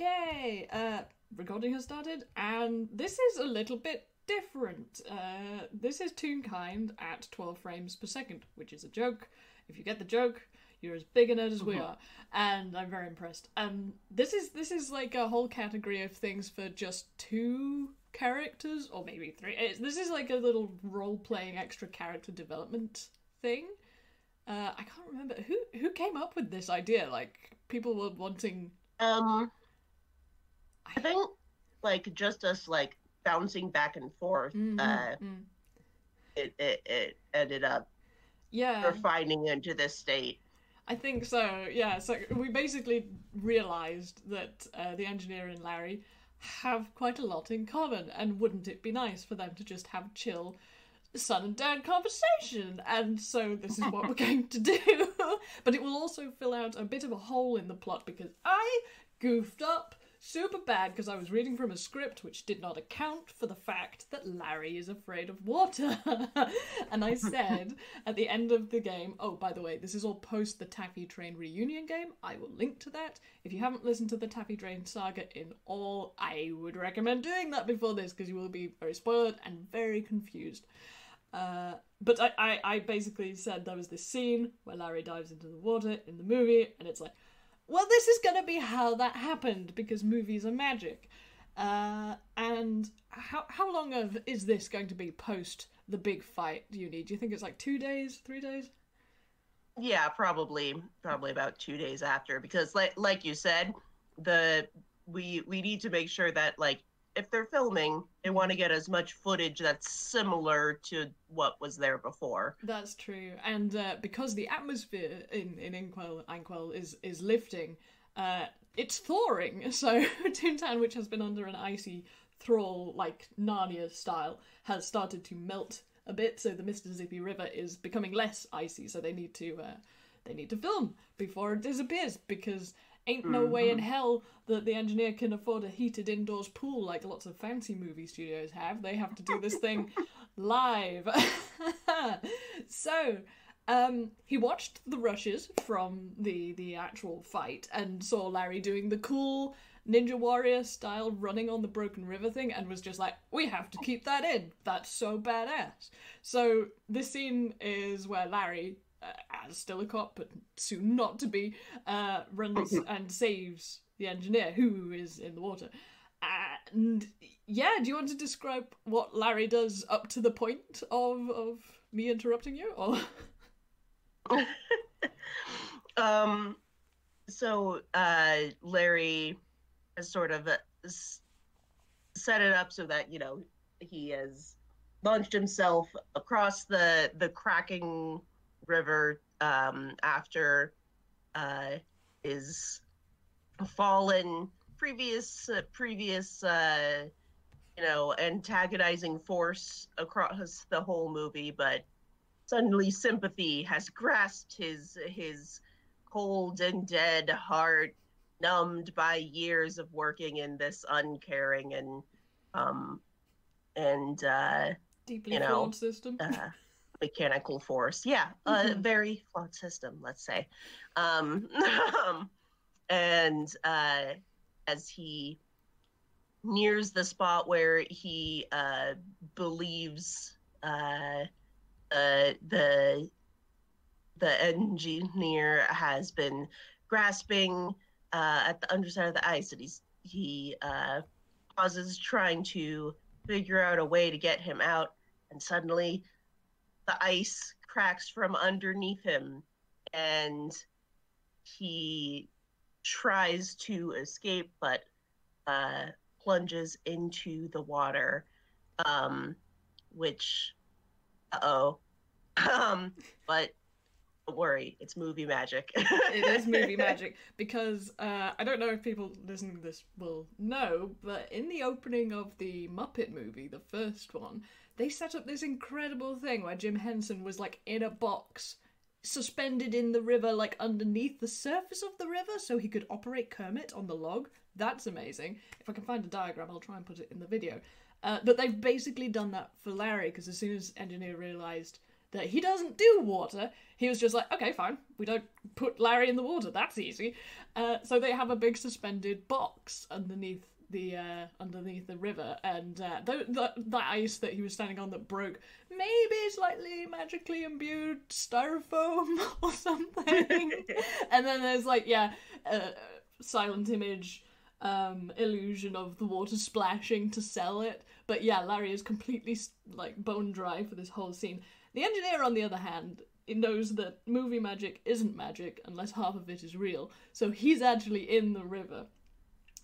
Okay, uh, recording has started, and this is a little bit different. Uh, this is Toonkind at 12 frames per second, which is a joke. If you get the joke, you're as big a nerd as we are, and I'm very impressed. Um, this is this is like a whole category of things for just two characters, or maybe three. It's, this is like a little role playing extra character development thing. Uh, I can't remember who who came up with this idea. Like people were wanting Um, I think like just us like bouncing back and forth. Mhm, Uh, mm. it, it it ended up yeah, refining into this state. I think so. Yeah, so we basically realized that uh, the engineer and Larry have quite a lot in common, and wouldn't it be nice for them to just have chill son and dad conversation? And so this is what we're going to do. but it will also fill out a bit of a hole in the plot because I goofed up super bad because I was reading from a script which did not account for the fact that Larry is afraid of water. and I said at the end of the game, oh, by the way, this is all post the Taffy Train reunion game. I will link to that. If you haven't listened to the Taffy Train saga in all, I would recommend doing that before this because you will be very spoiled and very confused. Uh, but I, I, I basically said there was this scene where Larry dives into the water in the movie, and it's like, well, this is going to be how that happened because movies are magic. Uh, and how how long of is this going to be post the big fight? Do you need? Do you think it's like two days, three days? Yeah, probably probably about two days after because like like you said, the we we need to make sure that like if they're filming, they want to get as much footage that's similar to what was there before. That's true, and uh, because the atmosphere in in Inkwell Ankwell is is lifting, uh, it's thawing. So Toontown, which has been under an icy thrall like Narnia style, has started to melt a bit. So the Mississippi River is becoming less icy. So they need to uh, they need to film before it disappears because. Ain't no way in hell that the engineer can afford a heated indoors pool like lots of fancy movie studios have. They have to do this thing live. so, um, he watched the rushes from the the actual fight and saw Larry doing the cool Ninja Warrior style running on the broken river thing and was just like, we have to keep that in. That's so badass. So this scene is where Larry, as still a cop but soon not to be, uh, runs and saves the engineer who is in the water. And yeah, do you want to describe what Larry does up to the point of of me interrupting you? Or um so uh larry has sort of uh, set it up so that you know he has launched himself across the the cracking river um after uh his fallen previous uh, previous uh you know antagonizing force across the whole movie but suddenly sympathy has grasped his his cold and dead heart numbed by years of working in this uncaring and um and uh, deeply You know, flawed system? Uh mechanical force yeah a Mhm. very flawed system let's say um and uh as he nears the spot where he uh believes uh uh, the the engineer has been grasping uh, at the underside of the ice, and he's he uh, pauses, trying to figure out a way to get him out, and suddenly the ice cracks from underneath him, and he tries to escape, but uh, plunges into the water, um, which uh-oh um but don't worry it's movie magic. It is movie magic because uh, I don't know if people listening to this will know, but in the opening of the Muppet movie, the first one, they set up this incredible thing where Jim Henson was like in a box suspended in the river, like underneath the surface of the river, so he could operate Kermit on the log. That's amazing. If I can find a diagram, I'll try and put it in the video. Uh, but they've basically done that for Larry because as soon as Engineer realised that he doesn't do water. He was just like, okay, fine, we don't put Larry in the water. That's easy. Uh, so they have a big suspended box underneath the uh, underneath the river, and uh, the ice that he was standing on that broke, maybe slightly magically imbued styrofoam or something. and then there's like yeah, uh, silent image um, illusion of the water splashing to sell it. But yeah, Larry is completely like bone dry for this whole scene. The engineer, on the other hand, it knows that movie magic isn't magic unless half of it is real. So he's actually in the river.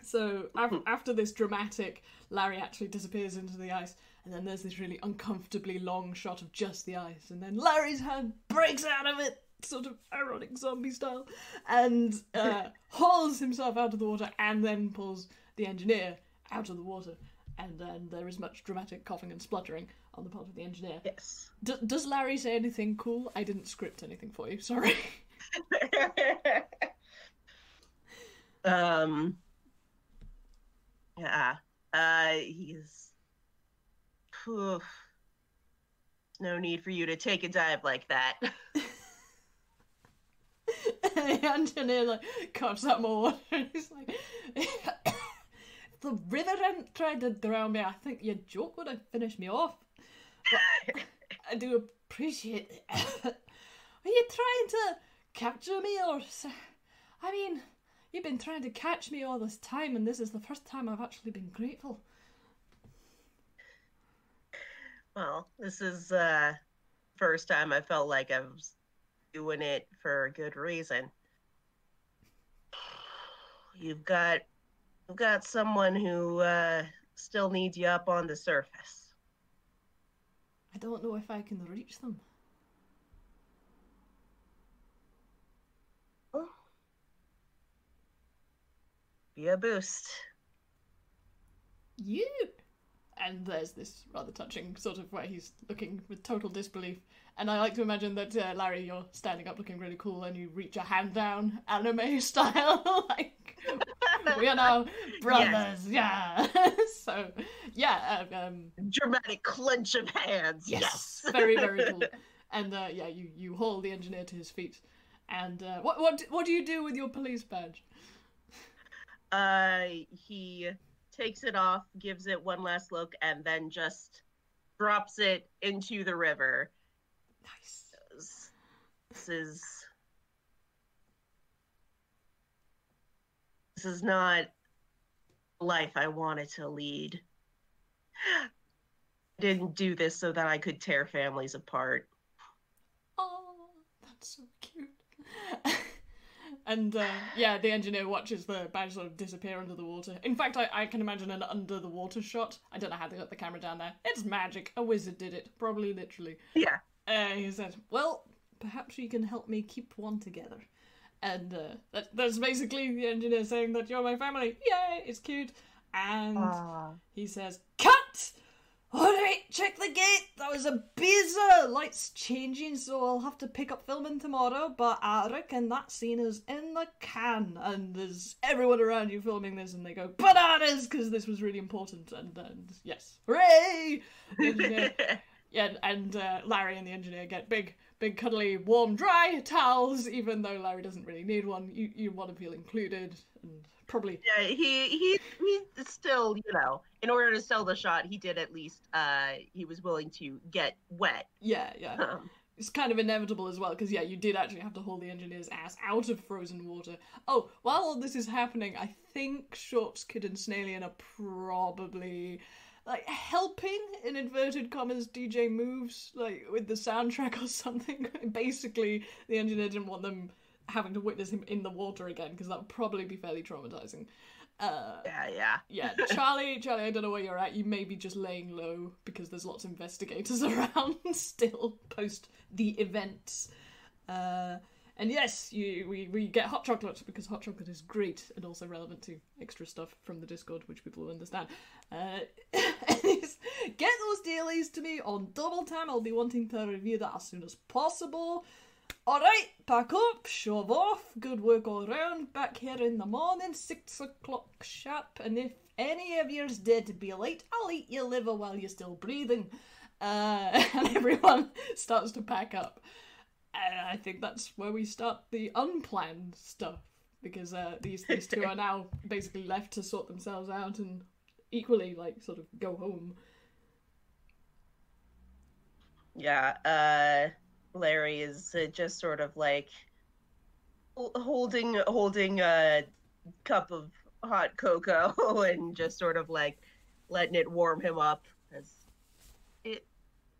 So af- after this dramatic, Larry actually disappears into the ice, and then there's this really uncomfortably long shot of just the ice, and then Larry's hand breaks out of it, sort of ironic zombie style, and uh, hauls himself out of the water, and then pulls the engineer out of the water, and then there is much dramatic coughing and spluttering on the part of the engineer. Yes. D- does Larry say anything cool? I didn't script anything for you. Sorry. um. Yeah. Uh. He's. Oof. No need for you to take a dive like that. And engineer like coughs up more water. He's like, the river hadn't tried to drown me, I think your joke would have finished me off. But I do appreciate it. Are you trying to capture me or? I mean, you've been trying to catch me all this time, and this is the first time I've actually been grateful. Well, this is uh first time I felt like I was doing it for a good reason. You've got you've got someone who uh still needs you up on the surface. I don't know if I can reach them. Be a boost. You. And there's this rather touching sort of where he's looking with total disbelief. And I like to imagine that uh, Larry, you're standing up looking really cool, and you reach a hand down, anime style, like we are now brothers, yeah. so yeah, um, um, Dramatic clench of hands. yes, Yes. very very cool. And uh, yeah, you you haul the engineer to his feet. And uh, what what what do you do with your police badge? Uh he takes it off, gives it one last look, and then just drops it into the river. Nice. This is this is not life I wanted to lead. I didn't do this so that I could tear families apart. Oh, that's so cute. and uh, yeah, the engineer watches the badge sort of disappear under the water. In fact, I, I can imagine an under the water shot. I don't know how they got the camera down there. It's magic. A wizard did it, probably literally. Yeah. Uh, he said, "Well, perhaps you can help me keep one together." And uh, that, that's basically the engineer saying that you're my family. Yay, it's cute. And he says, Cut! Alright, check the gate. That was a buzzer. Lights changing, so I'll have to pick up filming tomorrow. But I reckon that scene is in the can. And there's everyone around you filming this, and they go, Bananas! Because this was really important. And, and yes, hooray! Yeah, and uh, Larry and the engineer get big, big, cuddly, warm, dry towels. Even though Larry doesn't really need one, you you want to feel included, and probably Yeah, he he he still, you know, in order to sell the shot, he did at least uh he was willing to get wet. yeah, yeah. Um, It's kind of inevitable as well, because yeah, you did actually have to haul the engineer's ass out of frozen water. Oh, while all this is happening, I think Shorts Kid and Snailian are probably like helping in inverted commas DJ moves, like with the soundtrack or something. Basically, the engineer didn't want them having to witness him in the water again, because that would probably be fairly traumatizing. Uh, yeah, yeah. yeah, Charlie, Charlie, I don't know where you're at. You may be just laying low because there's lots of investigators around still post the events. Uh, and yes, you we, we get hot chocolate because hot chocolate is great and also relevant to extra stuff from the Discord, which people will understand. Uh, get those dailies to me on double time. I'll be wanting to review that as soon as possible. Alright, pack up, shove off, good work all round. Back here in the morning, six o'clock sharp. And if any of yours did be late, I'll eat your liver while you're still breathing. uh, and everyone starts to pack up. And I think that's where we start the unplanned stuff because uh, these these two are now basically left to sort themselves out and equally like sort of go home. Yeah, uh, Larry is uh, just sort of like holding holding a cup of hot cocoa and just sort of like letting it warm him up as it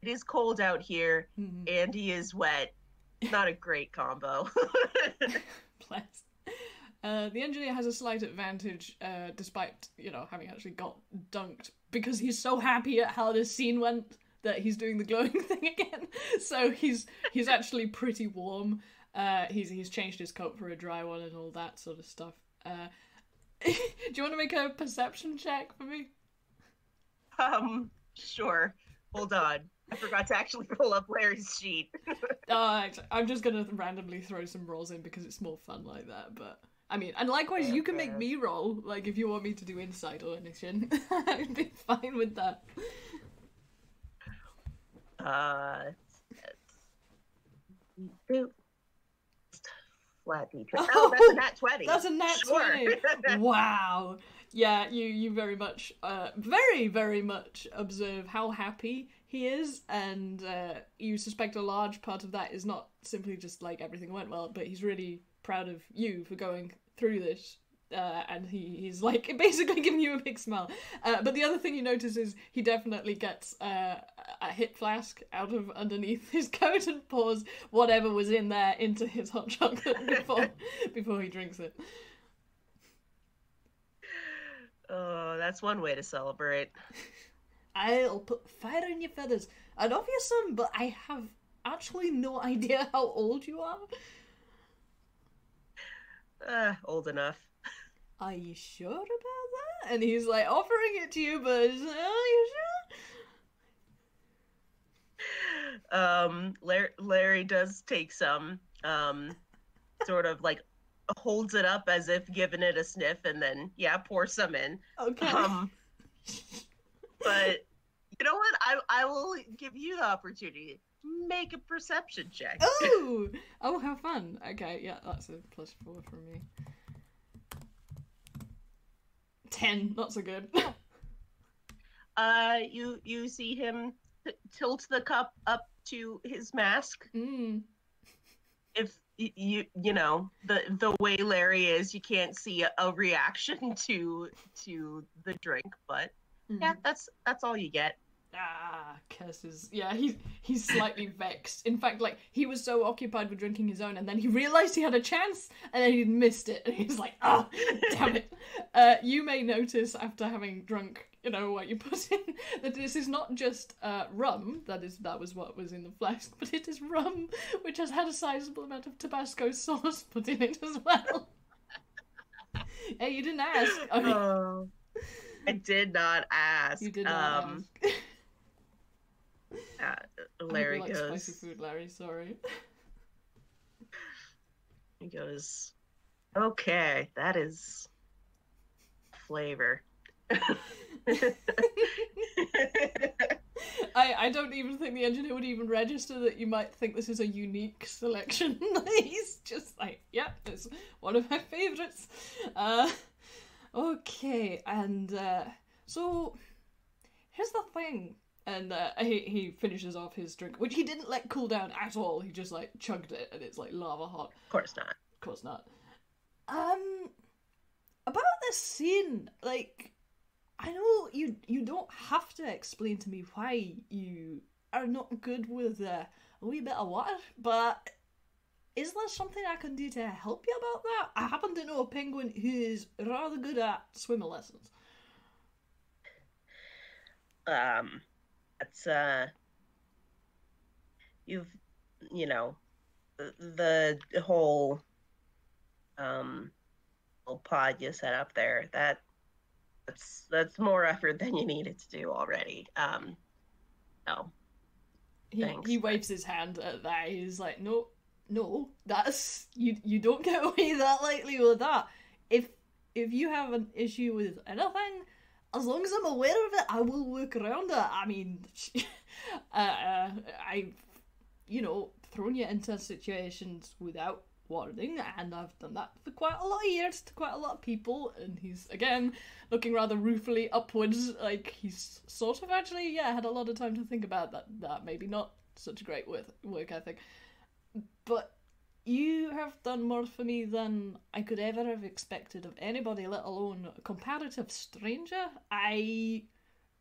it is cold out here Mhm. and he is wet. Not a great combo. Bless. Uh, the engineer has a slight advantage, uh, despite you know having actually got dunked, because he's so happy at how this scene went that he's doing the glowing thing again. So he's he's actually pretty warm. Uh, he's he's changed his coat for a dry one and all that sort of stuff. Uh, do you want to make a perception check for me? um, sure. Hold on. I forgot to actually pull up Larry's sheet. Uh, I'm just gonna randomly throw some rolls in because it's more fun like that. But I mean, and likewise, you can make me roll. Like if you want me to do insight or anything, I'd be fine with that. Uh, it's- flat D twenty. Oh, that's a nat twenty. That's a nat Sure. 20. wow. Yeah, you you very much, uh, very very much observe how happy he is, and uh, you suspect a large part of that is not simply just like everything went well, but he's really proud of you for going through this. Uh, and he, he's like basically giving you a big smile. Uh, but the other thing you notice is he definitely gets uh, a hit flask out of underneath his coat and pours whatever was in there into his hot chocolate before before he drinks it. oh, that's one way to celebrate. I'll put fire in your feathers. Offer you some, but I have actually no idea how old you are. Uh, old enough. Are you sure about that? And he's like offering it to you, but like, are you sure? Um, Larry, Larry does take some. Um, sort of like holds it up as if giving it a sniff, and then yeah, pour some in. Okay. Um, but you know what? I I will give you the opportunity. Make a perception check. oh, oh, have fun. Okay, yeah, that's a plus four for me. Ten, not so good. Uh, you you see him t- tilt the cup up to his mask. mm. If you you know the the way Larry is, you can't see a, a reaction to to the drink, but mm. yeah, that's that's all you get. Ah, curses. Yeah, he's he's slightly vexed. In fact, like he was so occupied with drinking his own, and then he realized he had a chance, and then he missed it, and he's like, "Ah, damn it!" Uh, you may notice after having drunk, you know, what you put in, that this is not just uh, rum. That is that was what was in the flask, but it is rum, which has had a sizable amount of Tabasco sauce put in it as well. hey, you didn't ask. I mean, Oh, I did not ask. you did not um, ask. uh, I hope you Larry like goes. spicy food, Larry. Sorry. He goes, okay, that is flavor. I, I don't even think the engineer would even register that you might think this is a unique selection. He's just like, yeah, it's one of my favourites. Uh, okay, and uh, so here's the thing. And uh, he, he finishes off his drink, which he didn't let cool down at all. He just like chugged it, and it's like lava hot. of course not. Of course not. Um, about this scene, like, I know you you don't have to explain to me why you are not good with uh, a wee bit of water, but is there something I can do to help you about that? I happen to know a penguin who is rather good at swimmer lessons. Um, it's uh, you've, you know, the, the whole um little pod you set up there. That that's that's more effort than you needed to do already. Um, no. He, Thanks, he waves his hand at that. He's like, no, no, that's you. You don't get away that lightly with that. If if you have an issue with anything, as long as I'm aware of it, I will work around it. I mean, uh, uh, I, you know, thrown you into situations without warning, and I've done that for quite a lot of years to quite a lot of people. And he's again looking rather ruefully upwards, like he's sort of actually, yeah, had a lot of time to think about that. That maybe not such a great work, work ethic, but you have done more for me than I could ever have expected of anybody, let alone a comparative stranger. I,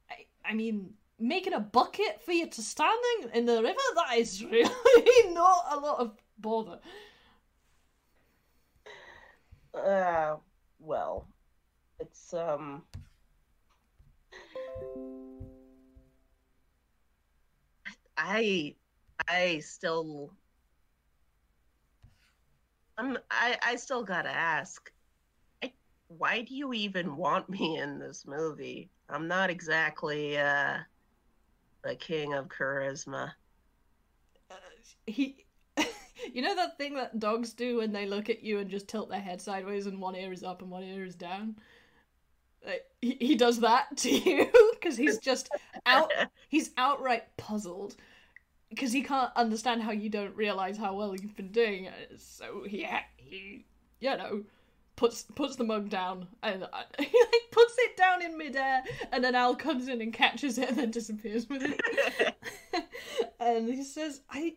I, I mean, making a bucket for you to standing in the river, that is really not a lot of bother. Uh, well, it's, um. I, I still I'm, I, I still gotta ask, I, why do you even want me in this movie? I'm not exactly uh, the king of charisma. Uh, he, you know that thing that dogs do when they look at you and just tilt their head sideways and one ear is up and one ear is down. Like, he, he does that to you because he's just out. he's outright puzzled because he can't understand how you don't realize how well you've been doing. So he he you know puts puts the mug down and uh, he like puts it down in midair, and then Al comes in and catches it and then disappears with it. and he says, "I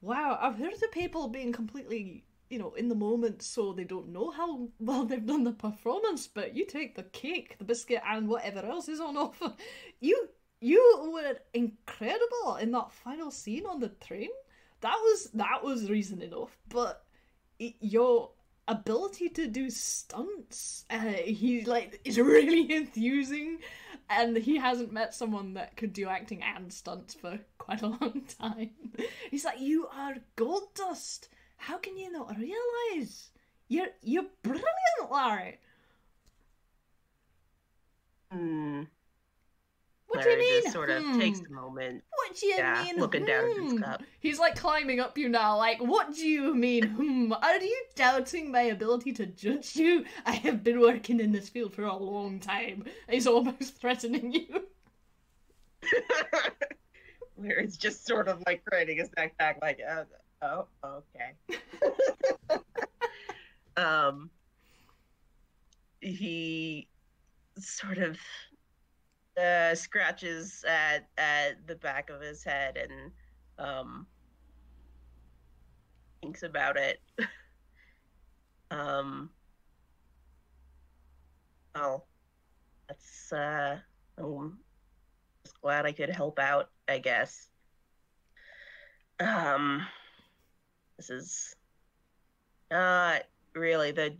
wow, I've heard of people being completely." You know, in the moment, so they don't know how well they've done the performance. But you take the cake, the biscuit, and whatever else is on offer. You you were incredible in that final scene on the train. That was that was reason enough, but it, your ability to do stunts, uh, he like is really enthusing, and he hasn't met someone that could do acting and stunts for quite a long time. He's like, you are gold dust. How can you not realize? You're you're brilliant, Larry. Hmm. What Larry do you mean? Just sort of hmm. takes a moment. What do you yeah, mean? Looking hmm. down at his hmm. cup. He's like climbing up you now. Like, what do you mean? Hmm. Are you doubting my ability to judge you? I have been working in this field for a long time. He's almost threatening you. Larry's just sort of like craning his neck back, like, uh, oh, okay. um, he sort of uh, scratches at at the back of his head and um, thinks about it. um, oh, that's uh, I'm just glad I could help out. I guess. Um, this is not really the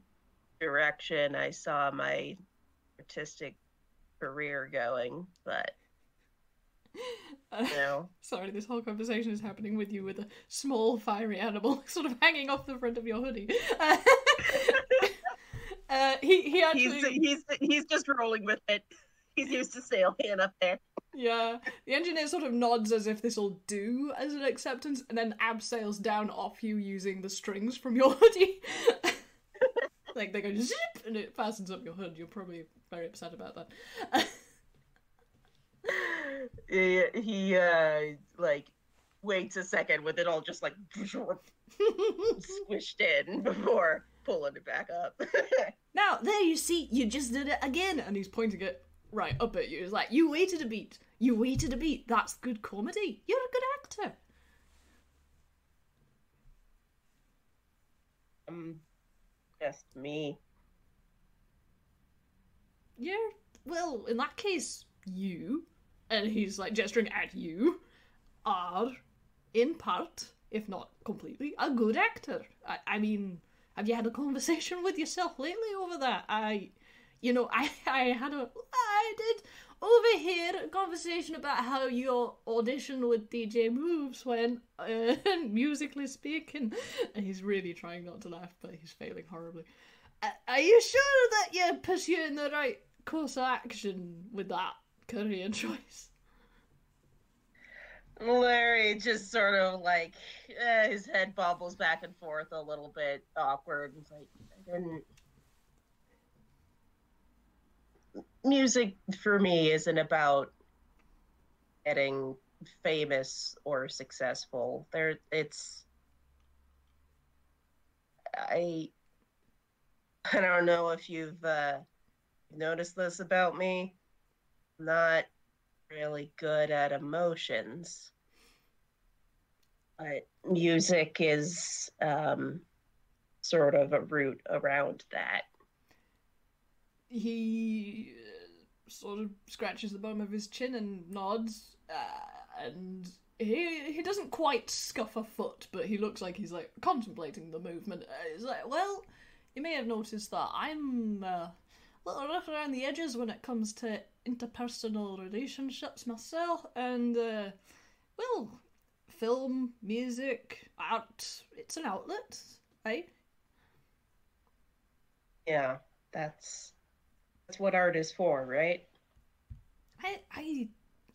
direction I saw my artistic career going, but you know. Sorry, this whole conversation is happening with you with a small fiery animal sort of hanging off the front of your hoodie. Uh, uh, he he actually he's, he's he's just rolling with it. He's used to sailing up there. Yeah, the engineer sort of nods as if this will do as an acceptance, and then abseils down off you using the strings from your hoodie. Like they go zip and it fastens up your hood. You're probably very upset about that. he, he uh like waits a second with it all just like squished in before pulling it back up. now there you see, you just did it again, and he's pointing it right up at you. He's like, you waited a beat. You waited a beat. That's good comedy. You're a good actor. Um, just me. Yeah, well, in that case, you, and he's like gesturing at you, are, in part, if not completely, a good actor. I, I mean, have you had a conversation with yourself lately over that? I, you know, I, I had a, I did over here a conversation about how your audition with DJ Moves went, uh, musically speaking. And he's really trying not to laugh, but he's failing horribly. Uh, are you sure that you're pursuing the right course of action with that career choice? Larry just sort of like eh, his head bobbles back and forth a little bit awkward. He's like, I didn't. Music for me isn't about getting famous or successful. There, it's I I don't know if you've uh, noticed this about me. I'm not really good at emotions, but music is um, sort of a route around that. He sort of scratches the bottom of his chin and nods, uh, and he he doesn't quite scuff a foot, but he looks like he's like contemplating the movement. Uh, he's like, well, you may have noticed that I'm uh, a little rough around the edges when it comes to interpersonal relationships myself, and uh, well, film, music, art, it's an outlet, right? Yeah, that's that's what art is for, right? I I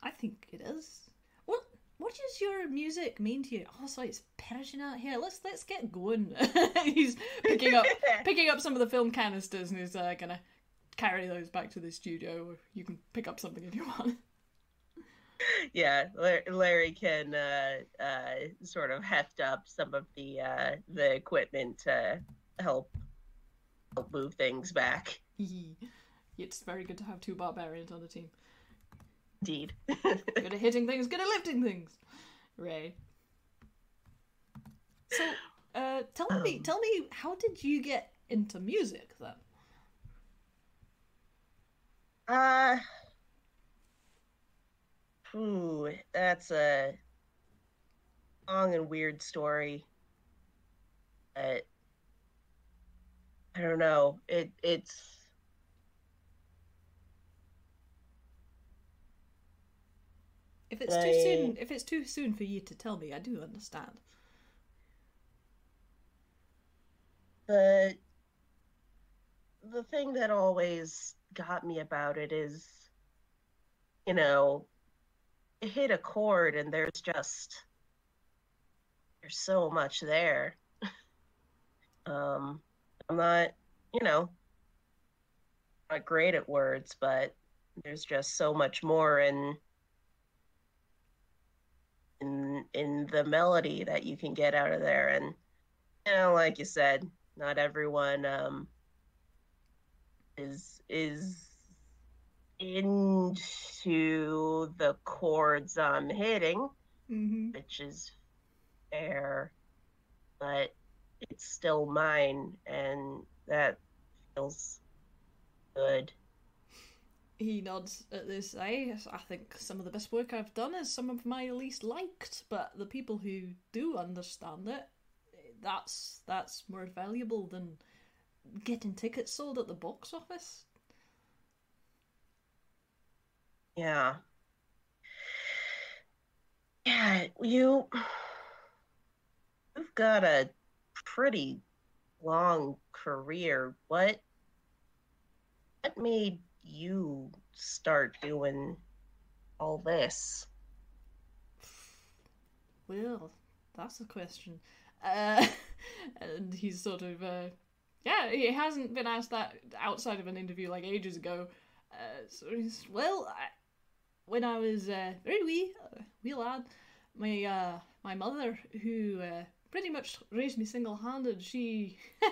I think it is. What what does your music mean to you? Oh, sorry, it's Persian out here. Let's let's get going. he's picking up picking up some of the film canisters and he's uh, gonna carry those back to the studio. You can pick up something if you want. Yeah, Larry can uh, uh, sort of heft up some of the uh, the equipment to help help move things back. It's very good to have two barbarians on the team. Indeed. good at hitting things, good at lifting things. Ray. So, uh, tell um, me, tell me, how did you get into music then? Uh, ooh, that's a long and weird story. But I don't know. It it's If it's too soon, if it's too soon for you to tell me, I do understand. But the thing that always got me about it is, you know, it hit a chord and there's just there's so much there. um, I'm not, you know, not great at words, but there's just so much more and in in the melody that you can get out of there and you know like you said not everyone um is is into the chords i'm hitting mm-hmm. which is fair but it's still mine and that feels good he nods at this. I, I think some of the best work I've done is some of my least liked, but the people who do understand it, that's that's more valuable than getting tickets sold at the box office. Yeah. Yeah, you you've got a pretty long career. What what made you start doing all this? Well, that's a question. Uh, and he's sort of, uh, yeah, he hasn't been asked that outside of an interview like ages ago. Uh, so he's, well, I, when I was uh, very wee, uh, wee lad, my uh, my mother, who uh, pretty much raised me single handed. She.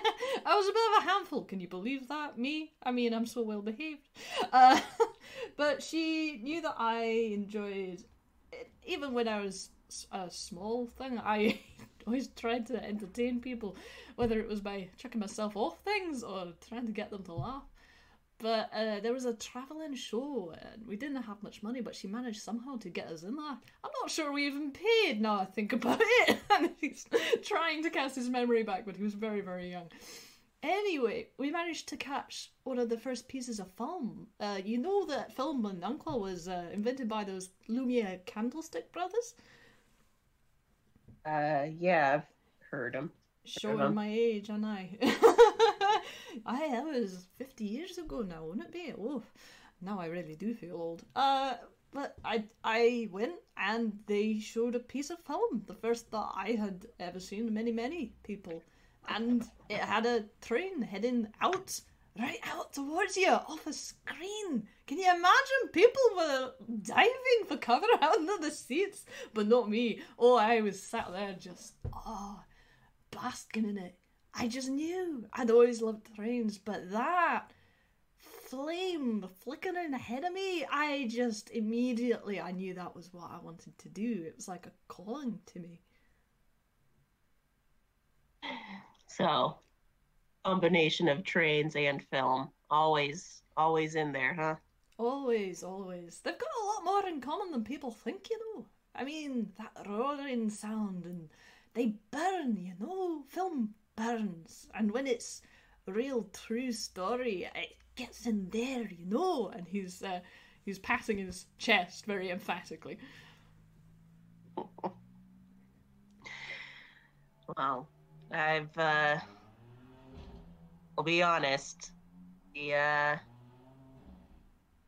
I was a bit of a handful, can you believe that? Me? I mean, I'm so well behaved. Uh, but she knew that I enjoyed. Even when I was a small thing, I always tried to entertain people, whether it was by chucking myself off things or trying to get them to laugh. But uh, there was a travelling show, and we didn't have much money, but she managed somehow to get us in there. I'm not sure we even paid now I think about it. and he's trying to cast his memory back, but he was very, very young. Anyway, we managed to catch one of the first pieces of film. Uh, you know that film in Uncle was uh, invented by those Lumiere Candlestick brothers? Uh, yeah, I've heard them. Showing my age, and I. I that was fifty years ago now, wouldn't it be? Oh, now I really do feel old. Uh, but I I went and they showed a piece of film, the first that I had ever seen. Many many people, and it had a train heading out right out towards you off a screen. Can you imagine? People were diving for cover under the seats, but not me. Oh, I was sat there just, oh, basking in it. I just knew. I'd always loved trains, but that flame flickering ahead of me, I just immediately I knew that was what I wanted to do. It was like a calling to me. So, combination of trains and film, always, always in there, huh? Always, always. They've got a lot more in common than people think, you know. I mean, that roaring sound and they burn, you know. Film burns, and when it's a real true story, it gets in there, you know. And he's uh, he's patting his chest very emphatically. Well, I've uh I'll be honest. The uh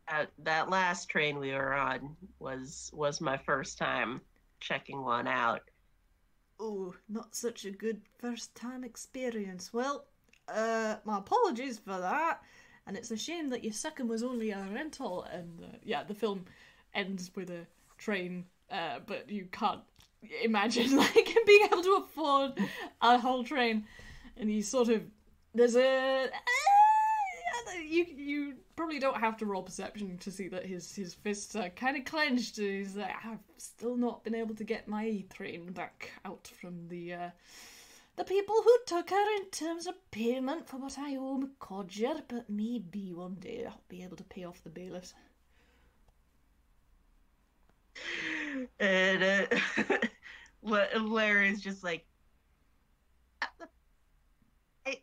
that, that last train we were on was was my first time checking one out. Oh, not such a good first time experience. Well, uh, my apologies for that. And it's a shame that your second was only a rental. And uh, yeah, the film ends with a train, uh, but you can't imagine like being able to afford a whole train. And you sort of there's a uh, you you probably don't have to roll perception to see that his his fists are kind of clenched. He's like, I've still not been able to get my train back out from the uh, the people who took her in terms of payment for what I owe McCodger, but maybe one day I'll be able to pay off the bailiffs. And uh, Larry's just like, hey,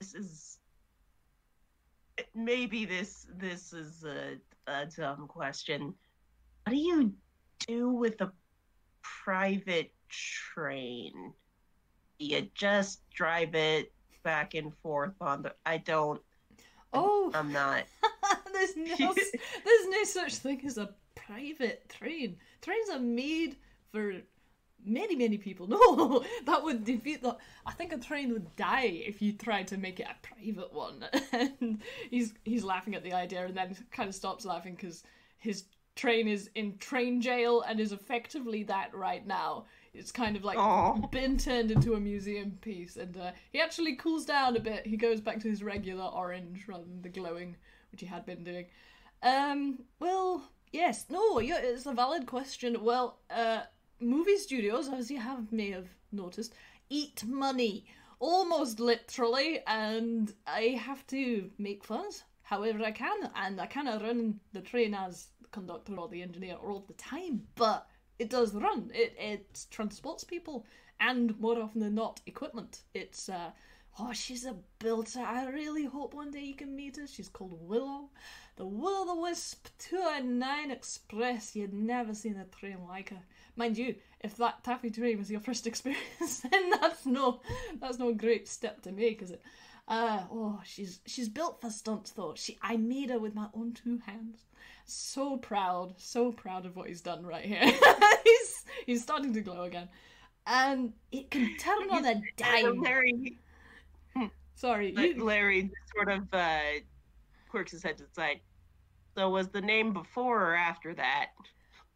this is maybe this this is a, a dumb question. What do you do with a private train? You just drive it back and forth on the. I don't. Oh, I'm not. there's no there's no such thing as a private train. Trains are made for many many people. No, that would defeat the. I think a train would die if you tried to make it a private one. and he's he's laughing at the idea, and then kind of stops laughing because his train is in train jail and is effectively that right now. It's kind of like Aw. been turned into a museum piece, and uh, he actually cools down a bit. He goes back to his regular orange rather than the glowing, which he had been doing. Um, well, yes, no, it's a valid question. Well, uh, movie studios, as you have may have noticed, eat money almost literally, and I have to make funds however I can, and I cannot run the train as the conductor or the engineer all the time, but it does run. It it transports people, and more often than not, equipment. It's uh, oh, she's a builder. I really hope one day you can meet her. She's called Willow, the Will o' the Wisp Two and Nine Express. You'd never seen a train like her. Mind you, if that taffy train was your first experience, then that's no that's no great step to make, is it? Uh, oh, she's she's built for stunts though. She I made her with my own two hands. So proud, so proud of what he's done right here. he's he's starting to glow again, and it can turn on a dime. Larry, Sorry, you, Larry just sort of uh, quirks his head to the side. So was the name before or after that?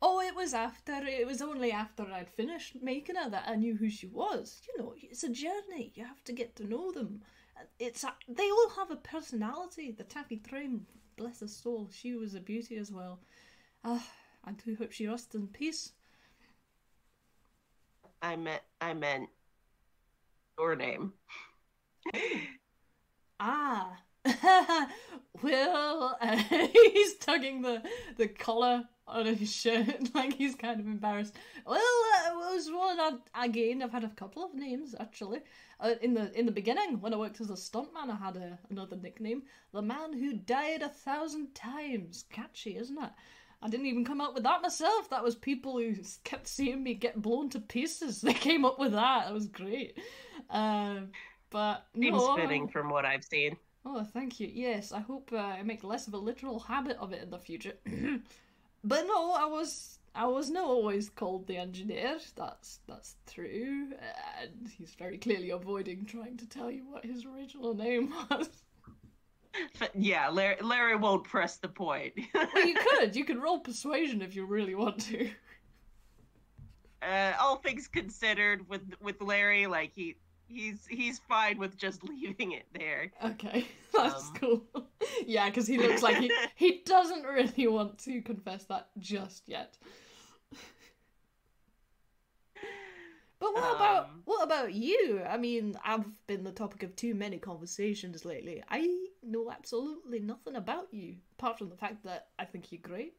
Oh, it was after. It was only after I'd finished making her that I knew who she was. You know, it's a journey. You have to get to know them. It's a, they all have a personality. The Taffy Train, bless her soul, she was a beauty as well. Ah, I do hope she rests in peace. I meant I meant your name. Ah, well, uh, he's tugging the the collar on his shirt like he's kind of embarrassed. Well, uh, it was one I, again. I've had a couple of names actually. Uh, in the in the beginning, when I worked as a stuntman, I had a, another nickname, the man who died a thousand times. Catchy, isn't it? I didn't even come up with that myself. That was people who kept seeing me get blown to pieces. They came up with that. That was great. Uh, but Seems no, fitting from what I've seen. Oh, thank you. Yes, I hope uh, I make less of a literal habit of it in the future. but no, I was I was not always called the engineer. That's that's true, and he's very clearly avoiding trying to tell you what his original name was. yeah, Larry, Larry won't press the point. well, you could. You could roll persuasion if you really want to. Uh, all things considered, with with Larry, like he he's he's fine with just leaving it there. Okay, that's um... cool. yeah, because he looks like he he doesn't really want to confess that just yet. But what um, about what about you? I mean, I've been the topic of too many conversations lately. I know absolutely nothing about you, apart from the fact that I think you're great.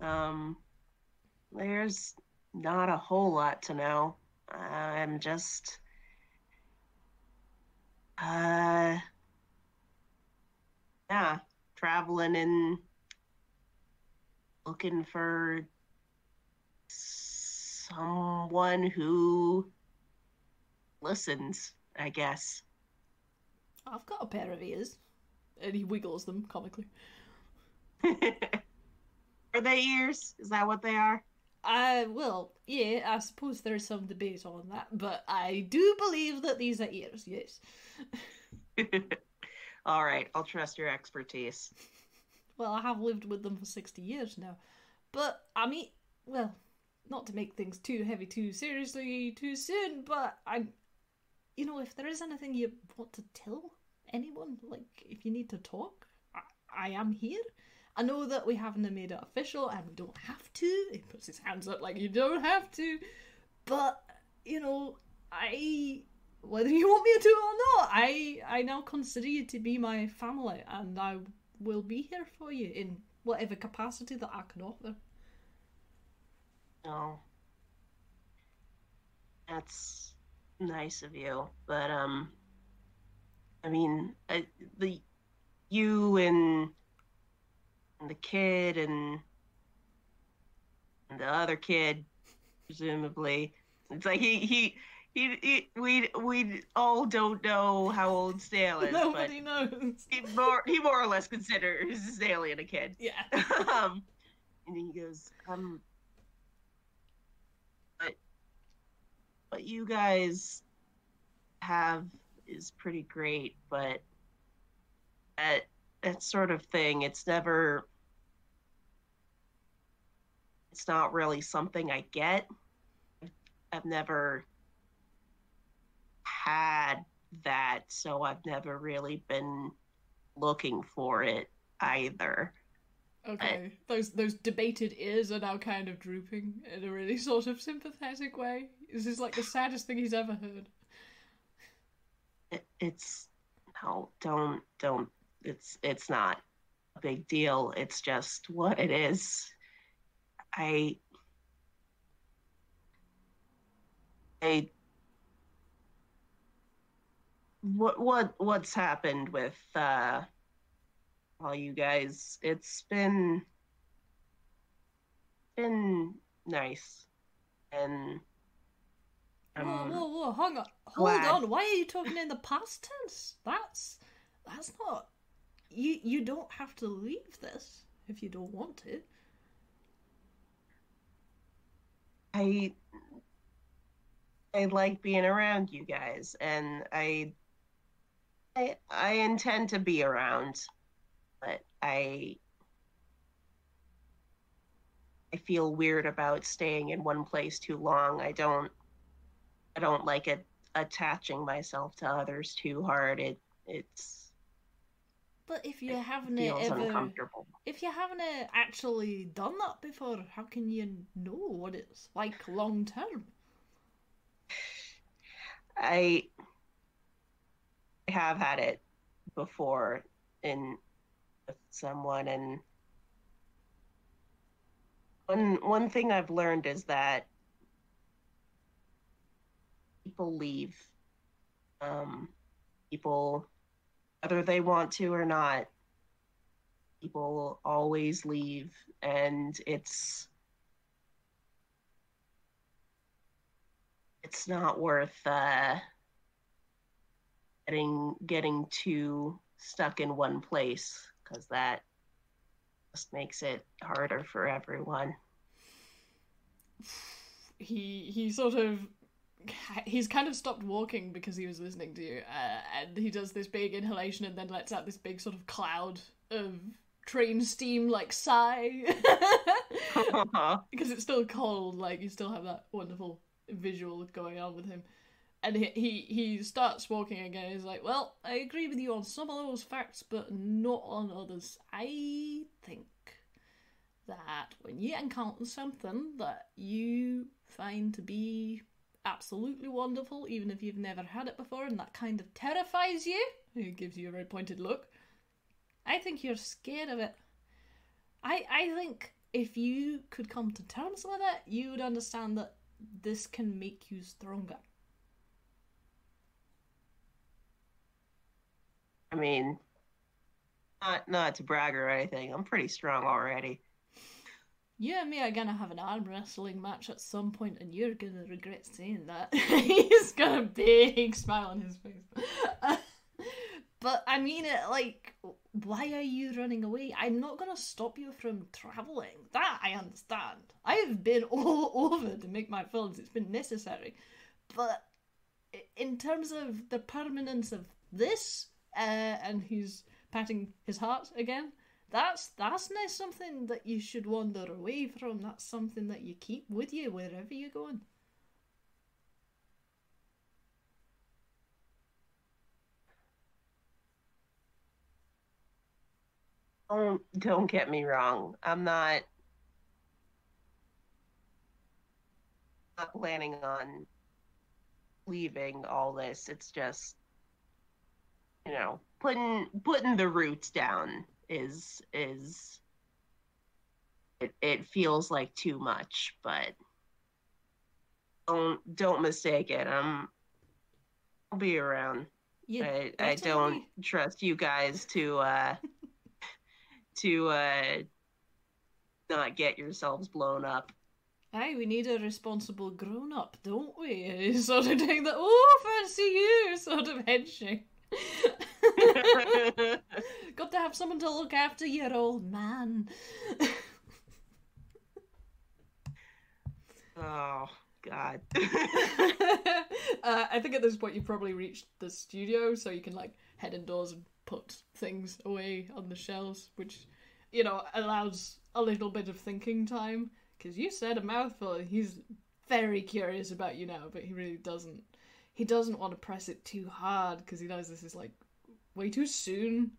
um, there's not a whole lot to know. I'm just, uh, yeah, traveling and looking for someone who listens, I guess. I've got a pair of ears. And he wiggles them comically. are they ears? Is that what they are? Uh, well, yeah, I suppose there's some debate on that, but I do believe that these are ears, yes. All right, I'll trust your expertise. Well, I have lived with them for 60 years now. But, I mean, well, not to make things too heavy too seriously too soon, but I'm, you know, if there is anything you want to tell anyone, like if you need to talk, I, I am here. I know that we haven't made it official and we don't have to. He puts his hands up like you don't have to, but you know, I whether you want me to or not, I I now consider you to be my family, and I will be here for you in whatever capacity that I can offer. Oh. That's nice of you, but um I mean, I, the you and, and the kid and, the other kid presumably it's like he he he, he, we we all don't know how old Stale is. Nobody knows. He more he more or less considers Alien a kid. Yeah. um, and he goes, um, but what you guys have is pretty great, but that that sort of thing, it's never it's not really something I get. I've never had that, so I've never really been looking for it either. Okay, those those debated ears are now kind of drooping in a really sort of sympathetic way. This is like the saddest thing he's ever heard. It, it's no, don't don't. It's it's not a big deal. It's just what it is. I I what what what's happened with uh all you guys. It's been been nice, and um, whoa, whoa, whoa! Hang on, hold glad. on. Why are you talking in the past tense? That's that's not. You you don't have to leave this if you don't want to. I I like being around you guys, and I I I intend to be around but I I feel weird about staying in one place too long. I don't I don't like it attaching myself to others too hard. It it's but if you haven't ever, if you haven't actually done that before, how can you know what it's like long term? I have had it before in with someone and one one thing I've learned is that people leave. Um, people, whether they want to or not, people always leave, and it's it's not worth uh, getting getting too stuck in one place because that just makes it harder for everyone. He he sort of he's kind of stopped walking because he was listening to you, uh, and he does this big inhalation and then lets out this big sort of cloud of train steam like sigh because it's still cold. Like you still have that wonderful visual going on with him. And he, he he starts walking again. He's like, "Well, I agree with you on some of those facts, but not on others. I think that when you encounter something that you find to be absolutely wonderful, even if you've never had it before, and that kind of terrifies you, it gives you a very pointed look. I think you're scared of it. I I think if you could come to terms with it, you would understand that this can make you stronger. I mean, not not to brag or anything. I'm pretty strong already. You and me are gonna have an arm wrestling match at some point, and you're gonna regret saying that. He's got a big smile on his face. but I mean it like, why are you running away? I'm not gonna stop you from traveling. That I understand. I have been all over to make my films, it's been necessary. But in terms of the permanence of this, uh, and he's patting his heart again, that's that's not something that you should wander away from. That's something that you keep with you wherever you're going. Don't don't get me wrong. I'm not not planning on leaving all this. It's just you know, putting putting the roots down is is it, it feels like too much, but don't don't mistake it. I'm I'll be around. Yeah, I, I don't trust you guys to uh to uh not get yourselves blown up. Aye, we need a responsible grown up, don't we? Sort of doing the oh fancy you sort of head shake. Got to have someone to look after your old man. oh god. uh, I think at this point you've probably reached the studio, so you can like head indoors and put things away on the shelves, which you know allows a little bit of thinking time. Because you said a mouthful, he's very curious about you now, but he really doesn't. He doesn't want to press it too hard because he knows this is like way too soon.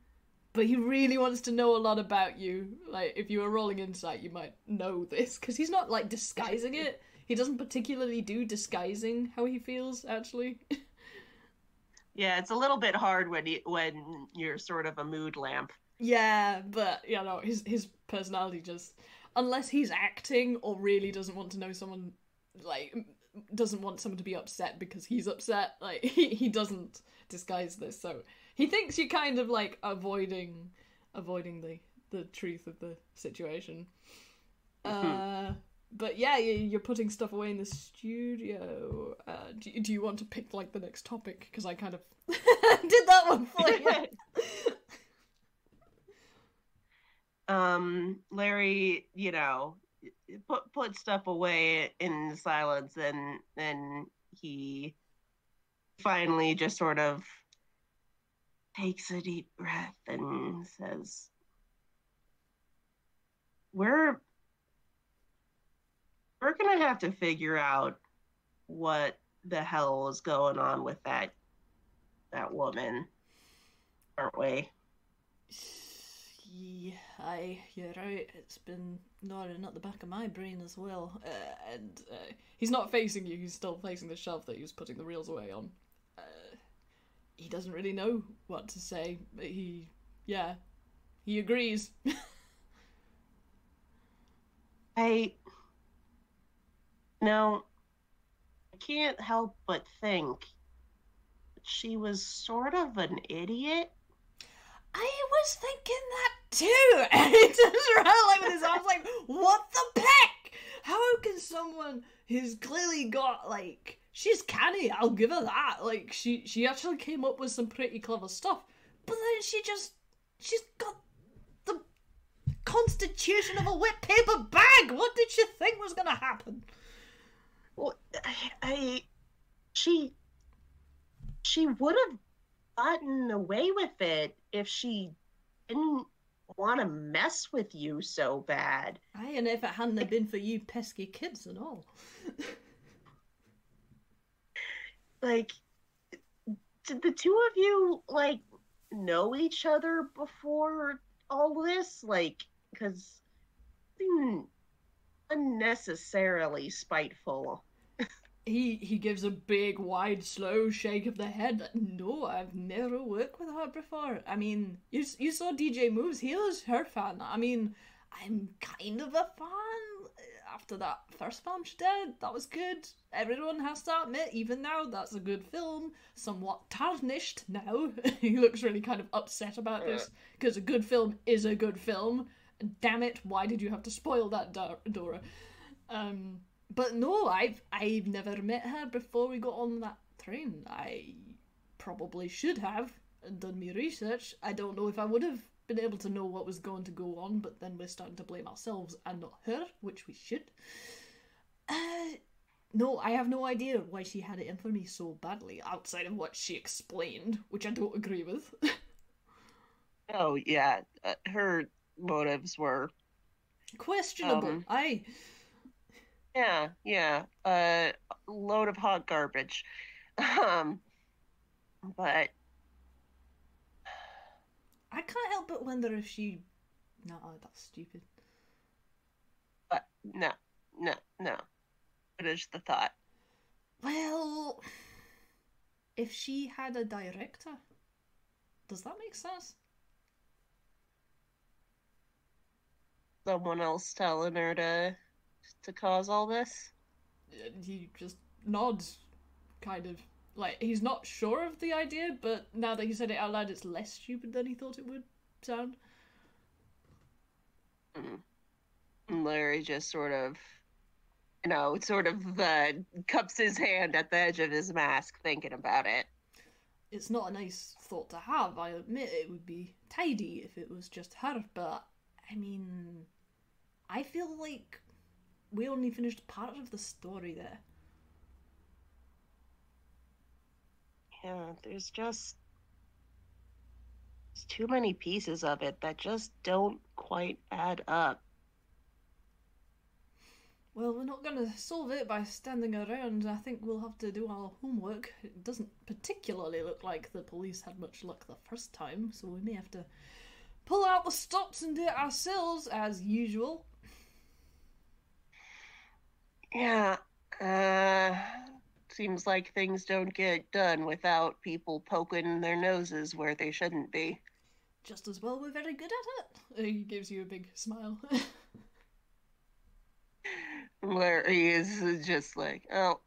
But he really wants to know a lot about you. Like, if you were rolling insight, you might know this because he's not like disguising it. He doesn't particularly do disguising how he feels, actually. yeah, it's a little bit hard when you, when you're sort of a mood lamp. Yeah, but you know his his personality just unless he's acting or really doesn't want to know someone like doesn't want someone to be upset because he's upset like he, he doesn't disguise this so he thinks you're kind of like avoiding avoiding the the truth of the situation. Mm-hmm. Uh, but yeah, you're putting stuff away in the studio. Uh, do, do you want to pick like the next topic? Because I kind of did that one for you. um, Larry, you know, put put stuff away in silence, and then he finally just sort of takes a deep breath and says, We're we're gonna have to figure out what the hell is going on with that that woman, aren't we? Yeah, I, you're right. It's been gnawing at the back of my brain as well. Uh, and uh, he's not facing you, he's still facing the shelf that he was putting the reels away on he doesn't really know what to say, but he, yeah, he agrees. I, no, I can't help but think she was sort of an idiot. I was thinking that too, and he turns around like with his arms like, "What the peck? How can someone who's clearly got like she's canny. I'll give her that. Like she she actually came up with some pretty clever stuff. But then she just she's got the constitution of a wet paper bag. What did she think was gonna happen? Well, I, I she she would have gotten away with it if she didn't want to mess with you so bad. Aye, and if it hadn't have been for you pesky kids and all. like did the two of you like know each other before all this like because unnecessarily spiteful he he gives a big wide slow shake of the head no i've never worked with her before. I mean you, you saw dj moves. He was her fan. I mean i'm kind of a fan. After that first film she did that was good. Everyone has to admit even now that's a good film. Somewhat tarnished now. He looks really kind of upset about this because a good film is a good film. Damn it why did you have to spoil that dora? Um but no, I've I've never met her before we got on that train. I probably should have done me research. I don't know if I would have been able to know what was going to go on, but then we're starting to blame ourselves and not her, which we should. Uh, no, I have no idea why she had it in for me so badly, outside of what she explained, which I don't agree with. oh yeah, uh, her motives were questionable. Um, I yeah, yeah. A load of hot garbage. Um, but I can't help but wonder if she. No, that's stupid. But no, no, no. What is the thought? Well, if she had a director, does that make sense? Someone else telling her to to cause all this? He just nods, kind of. Like, he's not sure of the idea, but now that he said it out loud, it's less stupid than he thought it would sound. Mm. Larry just sort of, you know, sort of uh, cups his hand at the edge of his mask, thinking about it. It's not a nice thought to have. I admit it would be tidy if it was just her, but I mean, I feel like we only finished part of the story there. Yeah, there's just there's too many pieces of it that just don't quite add up. Well, we're not going to solve it by standing around. I think we'll have to do our homework. It doesn't particularly look like the police had much luck the first time, so we may have to pull out the stops and do it ourselves, as usual. Yeah. Uh, seems like things don't get done without people poking their noses where they shouldn't be. Just as well we're very good at it. He gives you a big smile. where he is just like, oh,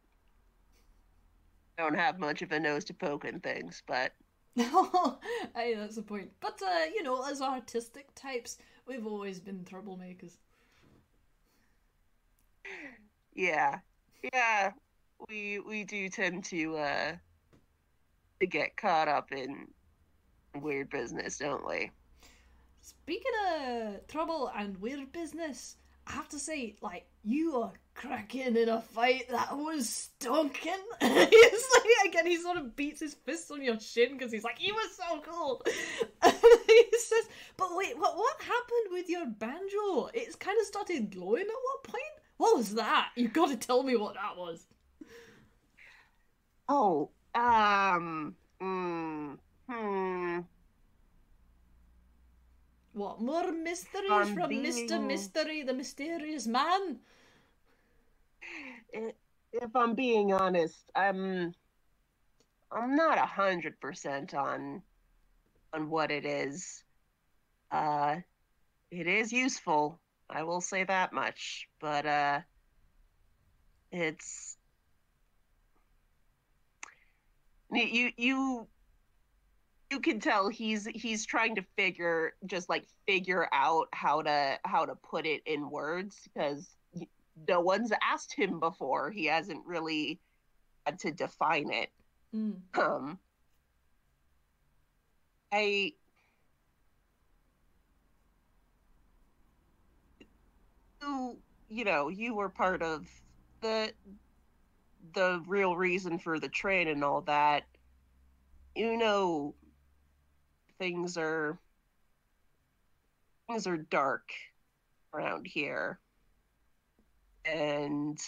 don't have much of a nose to poke in things, but. No, hey, that's the point. But, uh, you know, as artistic types, we've always been troublemakers yeah. Yeah. We we do tend to uh to get caught up in weird business don't we? Speaking of trouble and weird business i have to say like you are cracking in a fight that was stonking. He's like again he sort of beats his fist on your shin because he's like he was so cool. He says but wait what what happened with your banjo? It's kind of started glowing at what point what was that? You've got to tell me what that was. Oh, um, mm, hmm. What more mysteries I'm from being... Mister Mystery, the mysterious man? If I'm being honest, I'm I'm not a hundred percent on on what it is. Uh, it is useful. I will say that much. But uh it's you you you can tell he's he's trying to figure just like figure out how to how to put it in words because no one's asked him before he hasn't really had to define it mm. um i you, you know, you were part of the the real reason for the train and all that, you know, things are things are dark around here, and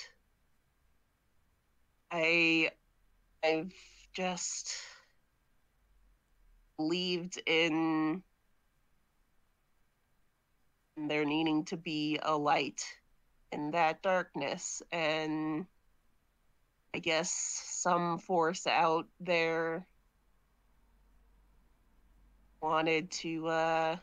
I I've just believed in there needing to be a light in that darkness and I guess some force out there wanted to uh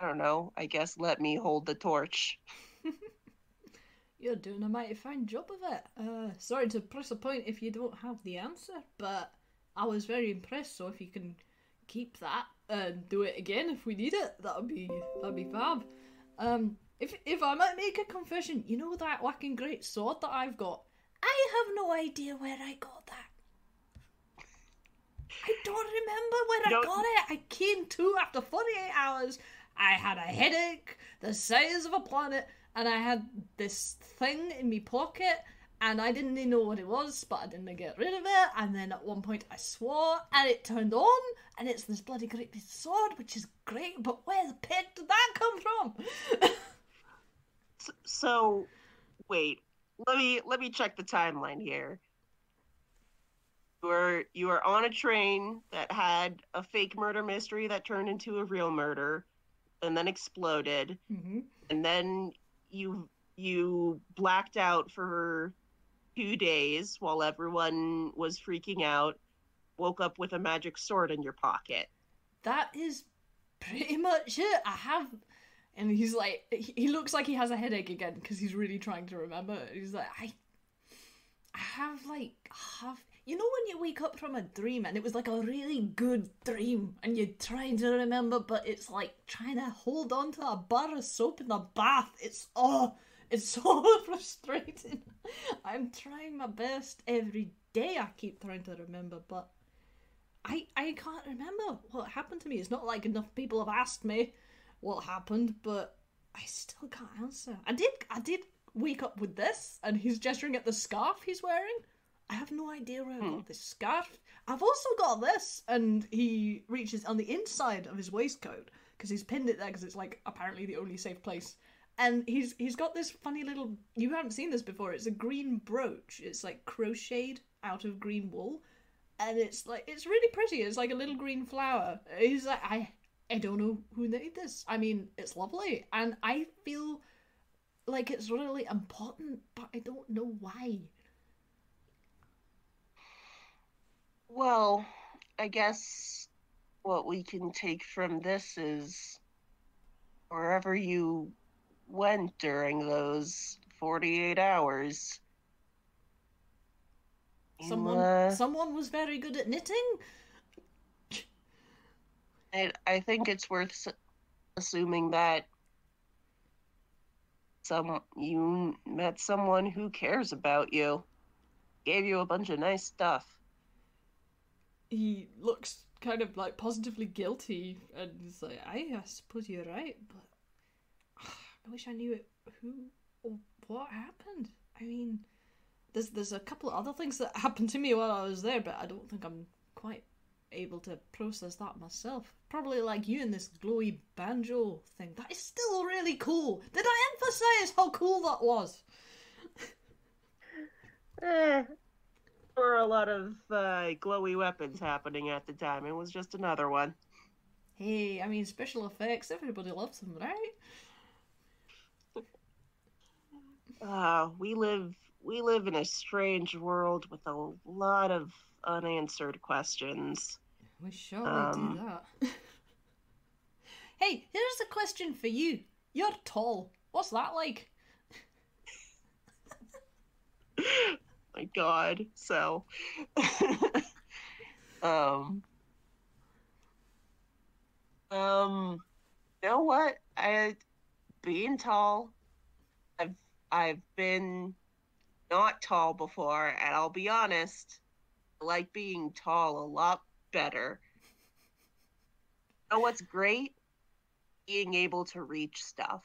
I don't know, I guess let me hold the torch. You're doing a mighty fine job of it. Uh, sorry to press a point if you don't have the answer, but I was very impressed. So if you can keep that and do it again if we need it, that would be that'd be fab. Um, if if I might make a confession, you know that whacking great sword that I've got. I have no idea where I got that. I don't remember where I got it. I came to after 48 hours. I had a headache the size of a planet, and I had this thing in my pocket, and I didn't even know what it was, but I didn't get rid of it. And then at one point I swore, and it turned on, and it's this bloody great big sword, which is great. But where the pig did that come from? so, so, wait, let me let me check the timeline here. You were you were on a train that had a fake murder mystery that turned into a real murder, and then exploded, mm-hmm. and then you you blacked out for two days while everyone was freaking out. Woke up with a magic sword in your pocket. That is pretty much it. I have and he's like he looks like he has a headache again because he's really trying to remember he's like i i have like half you know when you wake up from a dream and it was like a really good dream and you're trying to remember but it's like trying to hold on to a bar of soap in the bath it's oh it's so frustrating i'm trying my best every day i keep trying to remember but i i can't remember what happened to me it's not like enough people have asked me what happened, but I still can't answer. I did I did wake up with this, and he's gesturing at the scarf he's wearing. I have no idea where I got hmm. this scarf. I've also got this, and he reaches on the inside of his waistcoat because he's pinned it there because it's like apparently the only safe place. And he's he's got this funny little. You haven't seen this before. It's a green brooch. It's like crocheted out of green wool, and it's like it's really pretty. It's like a little green flower. He's like I I don't know who made this. I mean, it's lovely, and I feel like it's really important, but I don't know why. Well, I guess what we can take from this is wherever you went during those 48 hours. Someone, uh, someone was very good at knitting. I, I think it's worth assuming that some you met someone who cares about you, gave you a bunch of nice stuff. He looks kind of like positively guilty, and he's like, "I, I suppose you're right, but I wish I knew it. Who or what happened? I mean, there's there's a couple of other things that happened to me while I was there, but I don't think I'm quite able to process that myself. Probably like you in this glowy banjo thing. That is still really cool. Did I emphasize how cool that was? eh, there were a lot of uh, glowy weapons happening at the time. It was just another one. Hey, I mean, special effects, everybody loves them, right? Uh, we live we live in a strange world with a lot of unanswered questions. We sure um, do that. hey, here's a question for you. You're tall. What's that like? My God. So, um, um, you know what? I being tall. I've I've been not tall before, and I'll be honest. I like being tall a lot better. You know what's great? Being able to reach stuff.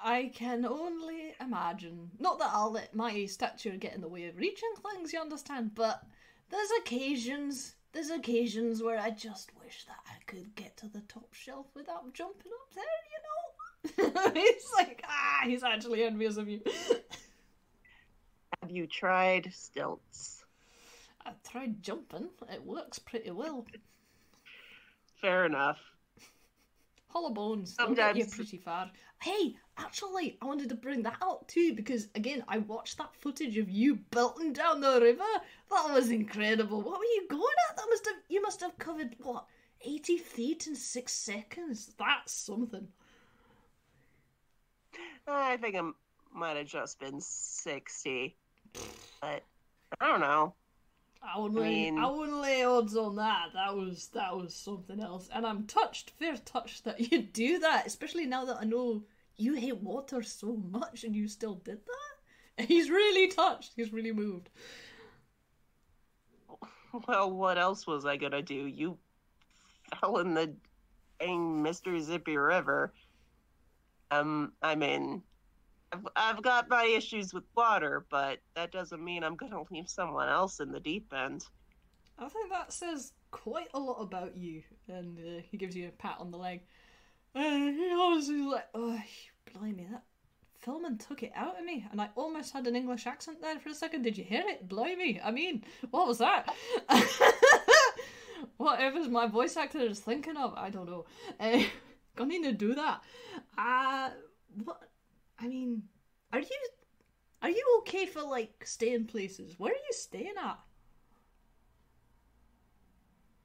I can only imagine. Not that I'll let my stature get in the way of reaching things, you understand, but there's occasions, there's occasions where I just wish that I could get to the top shelf without jumping up there, you know? he's like, ah, he's actually envious of you. Have you tried stilts? I tried jumping, it works pretty well. Fair enough. Hollow bones, get you pretty far. Hey, actually, I wanted to bring that up too because again, I watched that footage of you belting down the river. That was incredible. What were you going at? That must have you must have covered what eighty feet in six seconds. That's something. I think I might have just been sixty, but I don't know. I wouldn't, I, mean, lay, I wouldn't lay odds on that. That was that was something else, and I'm touched, fair touched that you do that, especially now that I know you hate water so much and you still did that. He's really touched. He's really moved. Well, what else was I gonna do? You fell in the dang Zippy River. Um, I mean, I've, I've got my issues with water, but that doesn't mean I'm going to leave someone else in the deep end. I think that says quite a lot about you. And uh, he gives you a pat on the leg. And he honestly like, oh, blimey, that filming took it out of me. And I almost had an English accent there for a second. Did you hear it? Blimey. I mean, what was that? Whatever's my voice actor is thinking of, I don't know. Uh, gonna do that. Uh, what? I mean, are you are you okay for like staying places? Where are you staying at?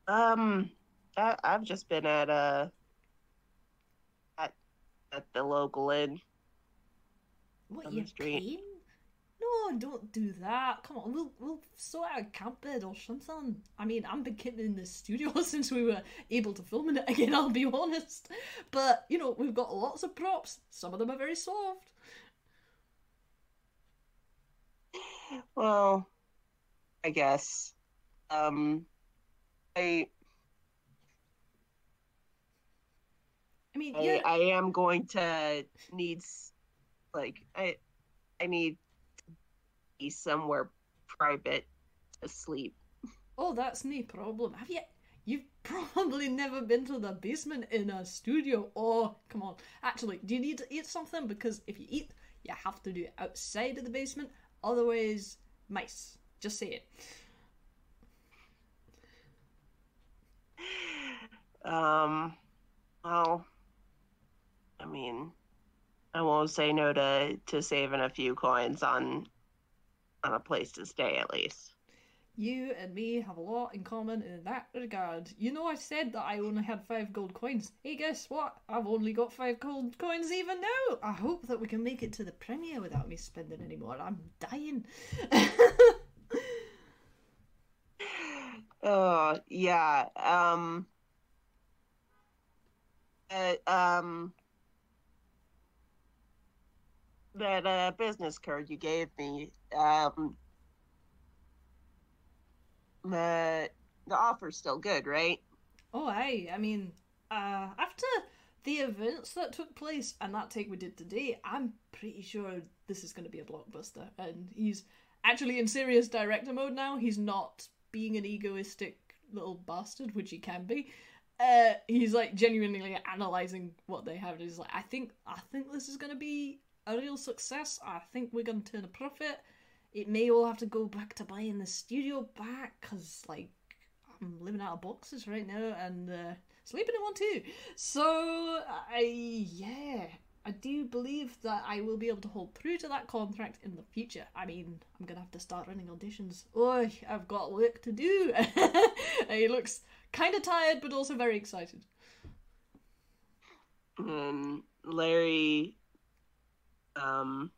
Um, I, I've just been at uh at at the local inn. What you street. No, don't do that. Come on, we'll we'll sort out a camp bed or something. I mean, I've been keeping in the studio since we were able to film in it again. I'll be honest, but you know we've got lots of props. Some of them are very soft. Well, I guess. Um, I. I mean, I, I am going to need, like, I, I need be somewhere private to sleep. Oh, that's no problem. Have you? You've probably never been to the basement in a studio. Oh, come on. Actually, do you need to eat something? Because if you eat, you have to do it outside of the basement. Otherwise, mice. Just say it. Um, well, I mean, I won't say no to to saving a few coins on on a place to stay at least. You and me have a lot in common in that regard. You know, I said that I only had five gold coins. Hey, guess what? I've only got five gold coins even now. I hope that we can make it to the premiere without me spending any more. I'm dying. oh, yeah. Um, uh, um, that uh, business card you gave me, um, the the offer's still good, right? Oh, aye. I mean, uh, after the events that took place and that take we did today, I'm pretty sure this is going to be a blockbuster. And he's actually in serious director mode now. He's not being an egoistic little bastard, which he can be. Uh, he's like genuinely analyzing what they have. And he's like, I think, I think this is going to be a real success. I think we're going to turn a profit it may all have to go back to buying the studio back because like I'm living out of boxes right now and uh, sleeping in one too. So I yeah, I do believe that I will be able to hold through to that contract in the future. I mean, I'm gonna have to start running auditions. Oh, I've got work to do. he looks kind of tired, but also very excited. Um, Larry, um,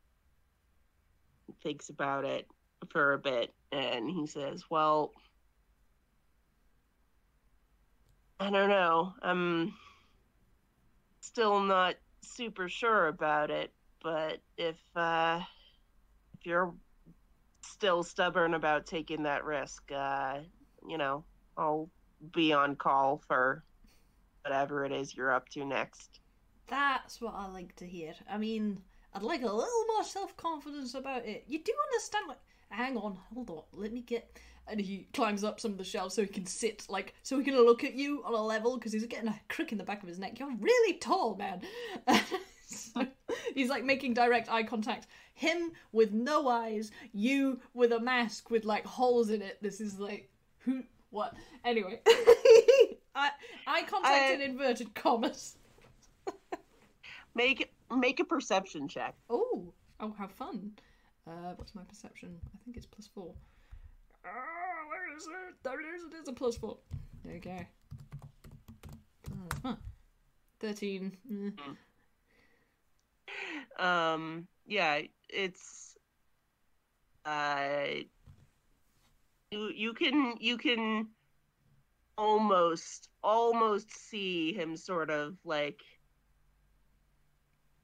thinks about it for a bit and he says, Well, I don't know. I'm still not super sure about it, but if uh, if you're still stubborn about taking that risk, uh, you know, I'll be on call for whatever it is you're up to next. That's what I like to hear. I mean, I'd like a little more self confidence about it. You do understand, like, hang on, hold on, let me get. And he climbs up some of the shelves so he can sit, like, so he can look at you on a level because he's getting a crick in the back of his neck. You're really tall, man. so he's like making direct eye contact. Him with no eyes, you with a mask with like holes in it. This is like, who, what? Anyway, eye, eye contact I- in inverted commas. Make make a perception check. Oh, oh, how fun! Uh, what's my perception? I think it's plus four. Ah, where is it? There it is. It is a plus four. There you go. Uh, huh. Thirteen. Eh. Um, yeah, it's uh, you you can you can almost almost see him sort of like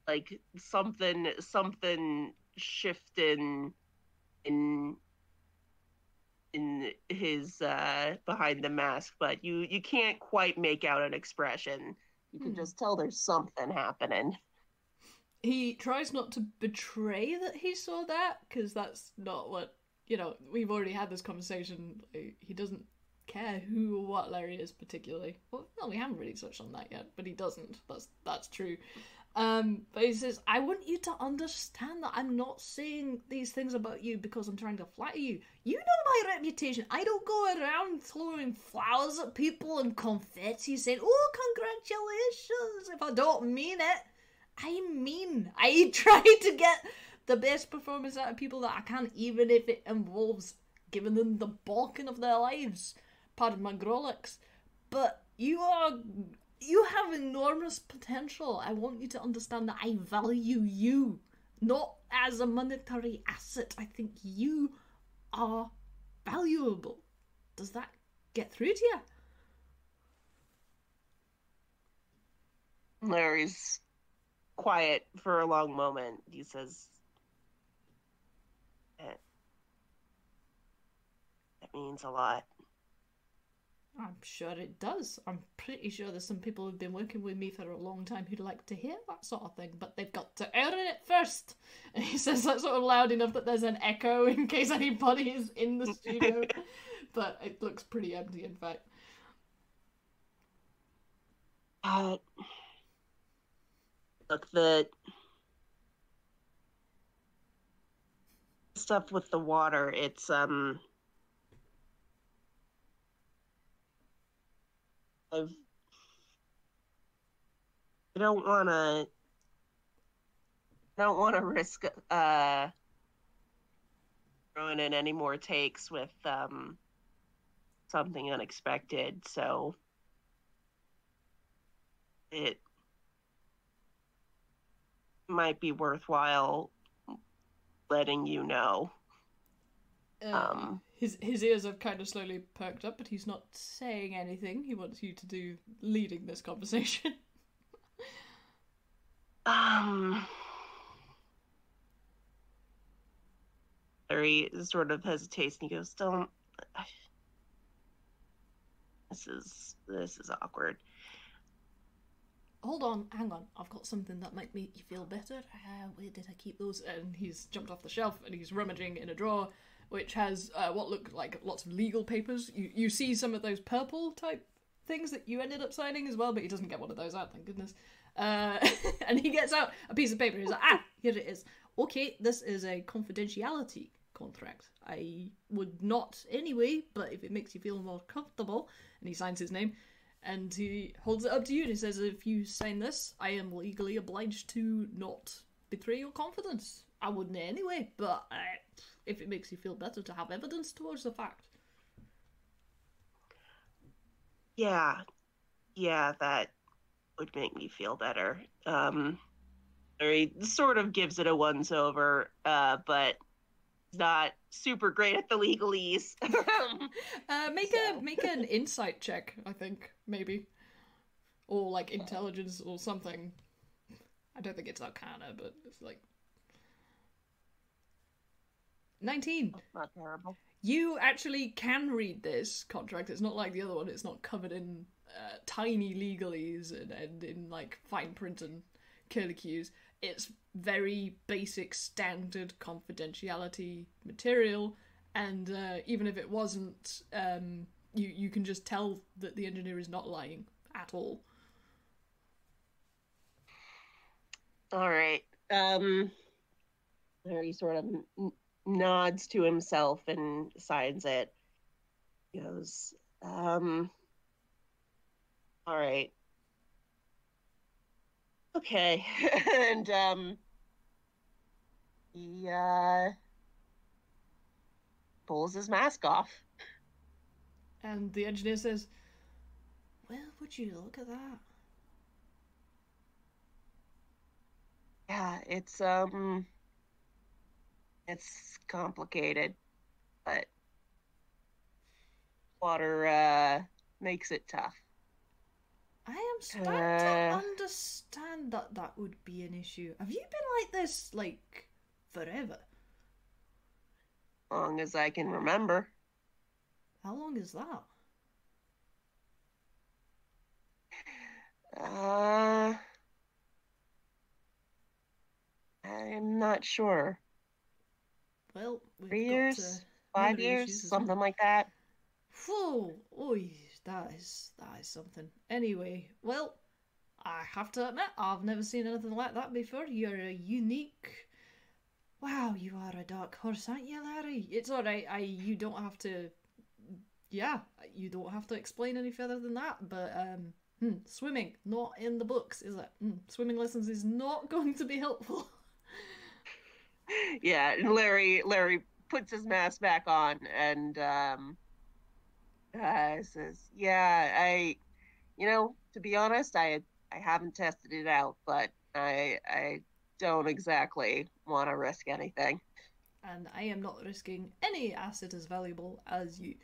like something something shifting in in his uh behind the mask but you you can't quite make out an expression you can Hmm. just tell there's something happening He tries not to betray that he saw that because that's not what you know. We've already had this conversation. He doesn't care who or what Larry is particularly. Well, no, we haven't really touched on that yet, but he doesn't. That's that's true. Um, but he says, "I want you to understand that I'm not saying these things about you because I'm trying to flatter you. You know my reputation. I don't go around throwing flowers at people and confetti saying, "Oh, congratulations!" If I don't mean it." I mean, I try to get the best performance out of people that I can, even if it involves giving them the balking of their lives. Pardon my Grolix. But you are. You have enormous potential. I want you to understand that I value you, not as a monetary asset. I think you are valuable. Does that get through to you? Larry's quiet for a long moment. He says, "That, means a lot." I'm sure it does. I'm pretty sure there's some people who've been working with me for a long time who'd like to hear that sort of thing, but they've got to earn it first. And he says that sort of loud enough that there's an echo in case anybody is in the studio. but it looks pretty empty, in fact. Uh, look, the stuff with the water, it's um I've I don't wanna don't wanna risk uh throwing in any more takes with um something unexpected, so it might be worthwhile letting you know. Uh, Um, his his ears have kind of slowly perked up, but he's not saying anything. He wants you to do leading this conversation. Um, Larry sort of hesitates and he goes, "Don't. This is this is awkward." Hold on, hang on. I've got something that might make you feel better. Uh, where did I keep those? And he's jumped off the shelf and he's rummaging in a drawer, which has uh, what look like lots of legal papers. You you see some of those purple type things that you ended up signing as well, but he doesn't get one of those out. Thank goodness. Uh, and he gets out a piece of paper. He's like, ah, here it is. Okay, this is a confidentiality contract. I would not anyway, but if it makes you feel more comfortable, and he signs his name, and he holds it up to you and he says, If you sign this, I am legally obliged to not betray your confidence. I wouldn't anyway, but if it makes you feel better to have evidence towards the fact. Yeah, yeah, that would make me feel better. Um, Larry sort of gives it a once over, uh, but not super great at the legalese. Uh, make So. a make an insight check, I think maybe, or like intelligence or something. I don't think it's Arcana, but it's like nineteen. not terrible. you actually can read this contract. It's not like the other one. It's not covered in uh, tiny legalese and, and in like fine print and curlicues. It's very basic, standard confidentiality material, and uh, even if it wasn't, um, you you can just tell that the engineer is not lying at all. All right. Um, he sort of n- nods to himself and signs it. He goes, um, all right. Okay. and um, he uh, pulls his mask off. And the engineer says, Well, would you look at that? Yeah, it's um it's complicated, but water uh makes it tough. I am starting to Uh. understand that that would be an issue. Have you been like this, like, forever? Long as I can remember. How long is that? Uh I'm not sure. Well, we've Three got years? to Five years? well. Something like that. Whoa, oy, that is that is something. Anyway, well, I have to admit, I've never seen anything like that before. You're a unique. Wow, you are a dark horse, aren't you, Larry? It's all right. I you don't have to. Yeah, you don't have to explain any further than that. But um, hmm, swimming not in the books, is it? Hmm, swimming lessons is not going to be helpful. yeah, and Larry Larry puts his mask back on and um uh, says, "Yeah, I, you know, to be honest, I I haven't tested it out, but I I don't exactly want to risk anything." and I am not risking any asset as valuable as you.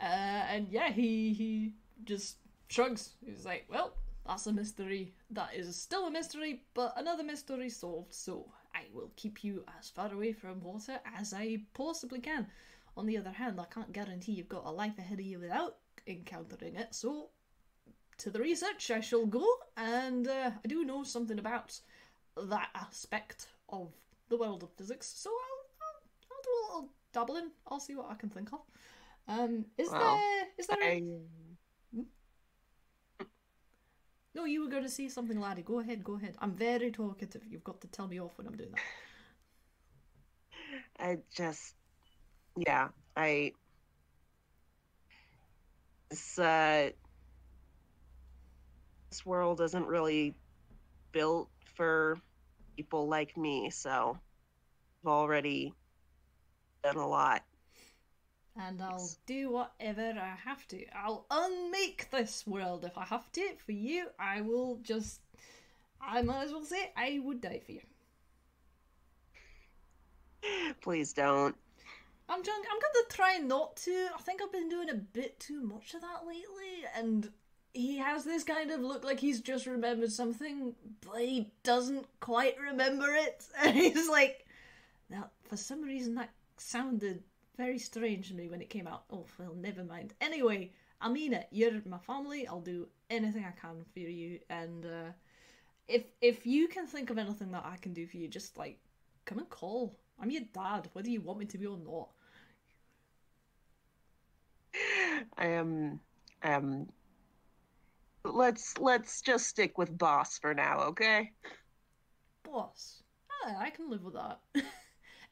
Uh, and yeah, he he just shrugs. He's like, "Well, that's a mystery. That is still a mystery, but another mystery solved. So I will keep you as far away from water as I possibly can. On the other hand, I can't guarantee you've got a life ahead of you without encountering it. So to the research I shall go, and uh, I do know something about that aspect of the world of physics. So I'll I'll, I'll do a little dabbling. I'll see what I can think of. Um, is Well, there is there? No, you were going to say something, laddie. Go ahead, go ahead. I'm very talkative. You've got to tell me off when I'm doing that. I just, yeah, I. This uh, this world isn't really built for people like me, so I've already done a lot. And I'll Yes. do whatever I have to. I'll unmake this world if I have to. For you, I will just. I might as well say I would die for you. Please don't. I'm trying, I'm gonna try not to. I think I've been doing a bit too much of that lately, and he has this kind of look like he's just remembered something, but he doesn't quite remember it. And he's like, now for some reason that sounded very strange to me when it came out. Oh well, never mind. Anyway, I mean it. You're my family. I'll do anything I can for you, and uh, if if you can think of anything that I can do for you, just like come and call. I'm your dad, whether you want me to be or not. I am. Um. Let's let's just stick with boss for now, okay? Boss. Ah, I can live with that.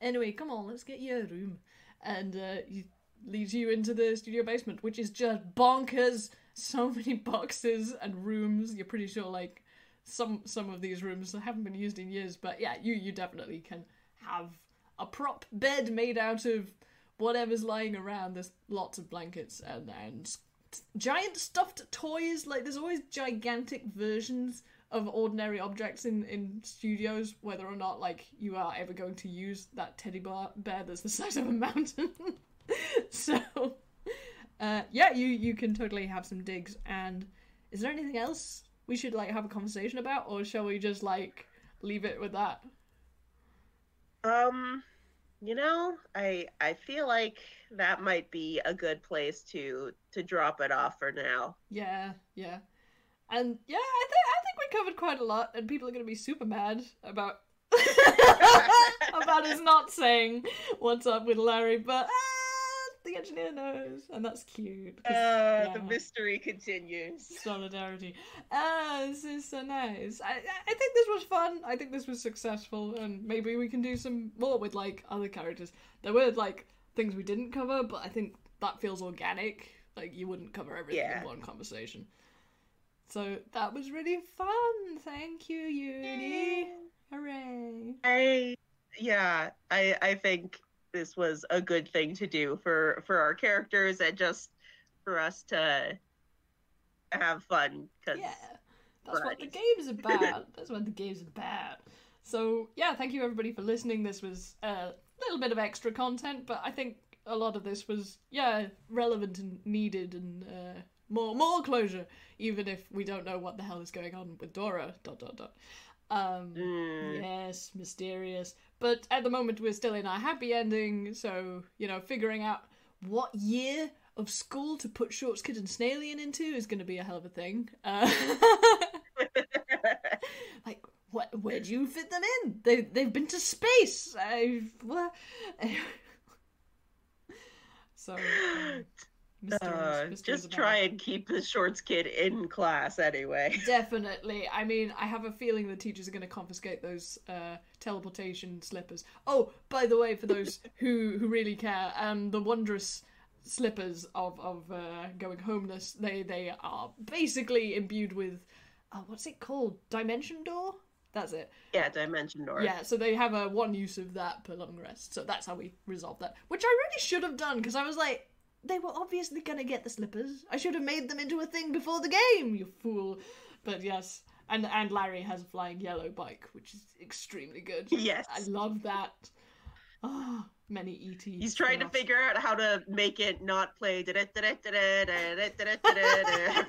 anyway, come on, let's get you a room. And uh, he leads you into the studio basement, which is just bonkers. So many boxes and rooms. You're pretty sure, like, some some of these rooms haven't been used in years, but yeah, you you definitely can have a prop bed made out of whatever's lying around. There's lots of blankets and and giant stuffed toys. Like there's always gigantic versions of ordinary objects in in studios, whether or not like you are ever going to use that teddy bear bear that's the size of a mountain. so, uh, yeah, you you can totally have some digs. And is there anything else we should like have a conversation about, or shall we just like leave it with that? Um. you know, I I feel like that might be a good place to to drop it off for now. Yeah, yeah. And yeah, I think I think we covered quite a lot, and people are going to be super mad about about us not saying what's up with Larry, but uh, the engineer knows, and that's cute. Uh, The mystery continues. solidarity. Ah, this is so nice. I I think this was fun. I think this was successful, and maybe we can do some more with like other characters. There were like things we didn't cover, but I think that feels organic. Like you wouldn't cover everything Yeah. in one conversation. So that was really fun. Thank you, Yuni. Hooray! I yeah, I I think this was a good thing to do for for our characters and just for us to have fun because Yeah, that's what the Right. game's about. that's what the game's about. So yeah, thank you everybody for listening. This was a little bit of extra content, but I think a lot of this was yeah relevant and needed and uh, more more closure, even if we don't know what the hell is going on with Dora. Dot dot dot. Um, Mm, Yes, mysterious. But at the moment, we're still in our happy ending, so, you know, figuring out what year of school to put Shorts Kid and Snailian into is going to be a hell of a thing. Uh, like, what? Where do you fit them in? They they've been to space. I've so um, uh, just try and keep the shorts kid in class anyway. Definitely. I mean, I have a feeling the teachers are going to confiscate those uh, teleportation slippers. Oh, by the way, for those who who really care, um, the wondrous slippers of of uh, going homeless, they they are basically imbued with, uh, what's it called? Dimension door. That's it. Yeah, dimension door. Yeah, so they have a one use of that per long rest. So that's how we resolve that. Which I really should have done because I was like, they were obviously gonna get the slippers. I should have made them into a thing before the game, you fool. But yes, and and Larry has a flying yellow bike, which is extremely good. Yes. I love that. Ah, many ETs. He's trying to figure out how to make it not play every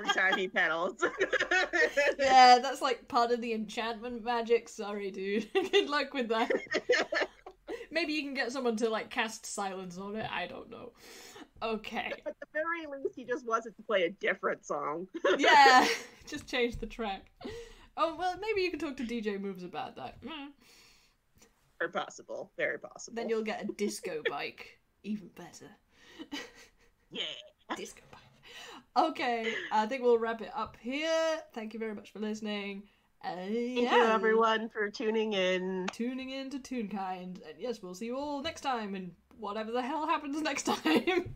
time he pedals. Yeah, that's like part of the enchantment magic. Sorry, dude. Good luck with that. Maybe you can get someone to like cast silence on it. I don't know. Okay. At the very least, he just wants it to play a different song. Yeah, just change the track. Oh well, maybe you can talk to DJ Moves about that. Mm. Very possible. Very possible. Then you'll get a disco bike. Even better. Yeah. disco bike. Okay, I think we'll wrap it up here. Thank you very much for listening. Uh, Thank you, everyone, for tuning in. tuning in to Toonkind. And yes, we'll see you all next time and whatever the hell happens next time.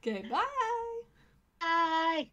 okay, bye. Bye.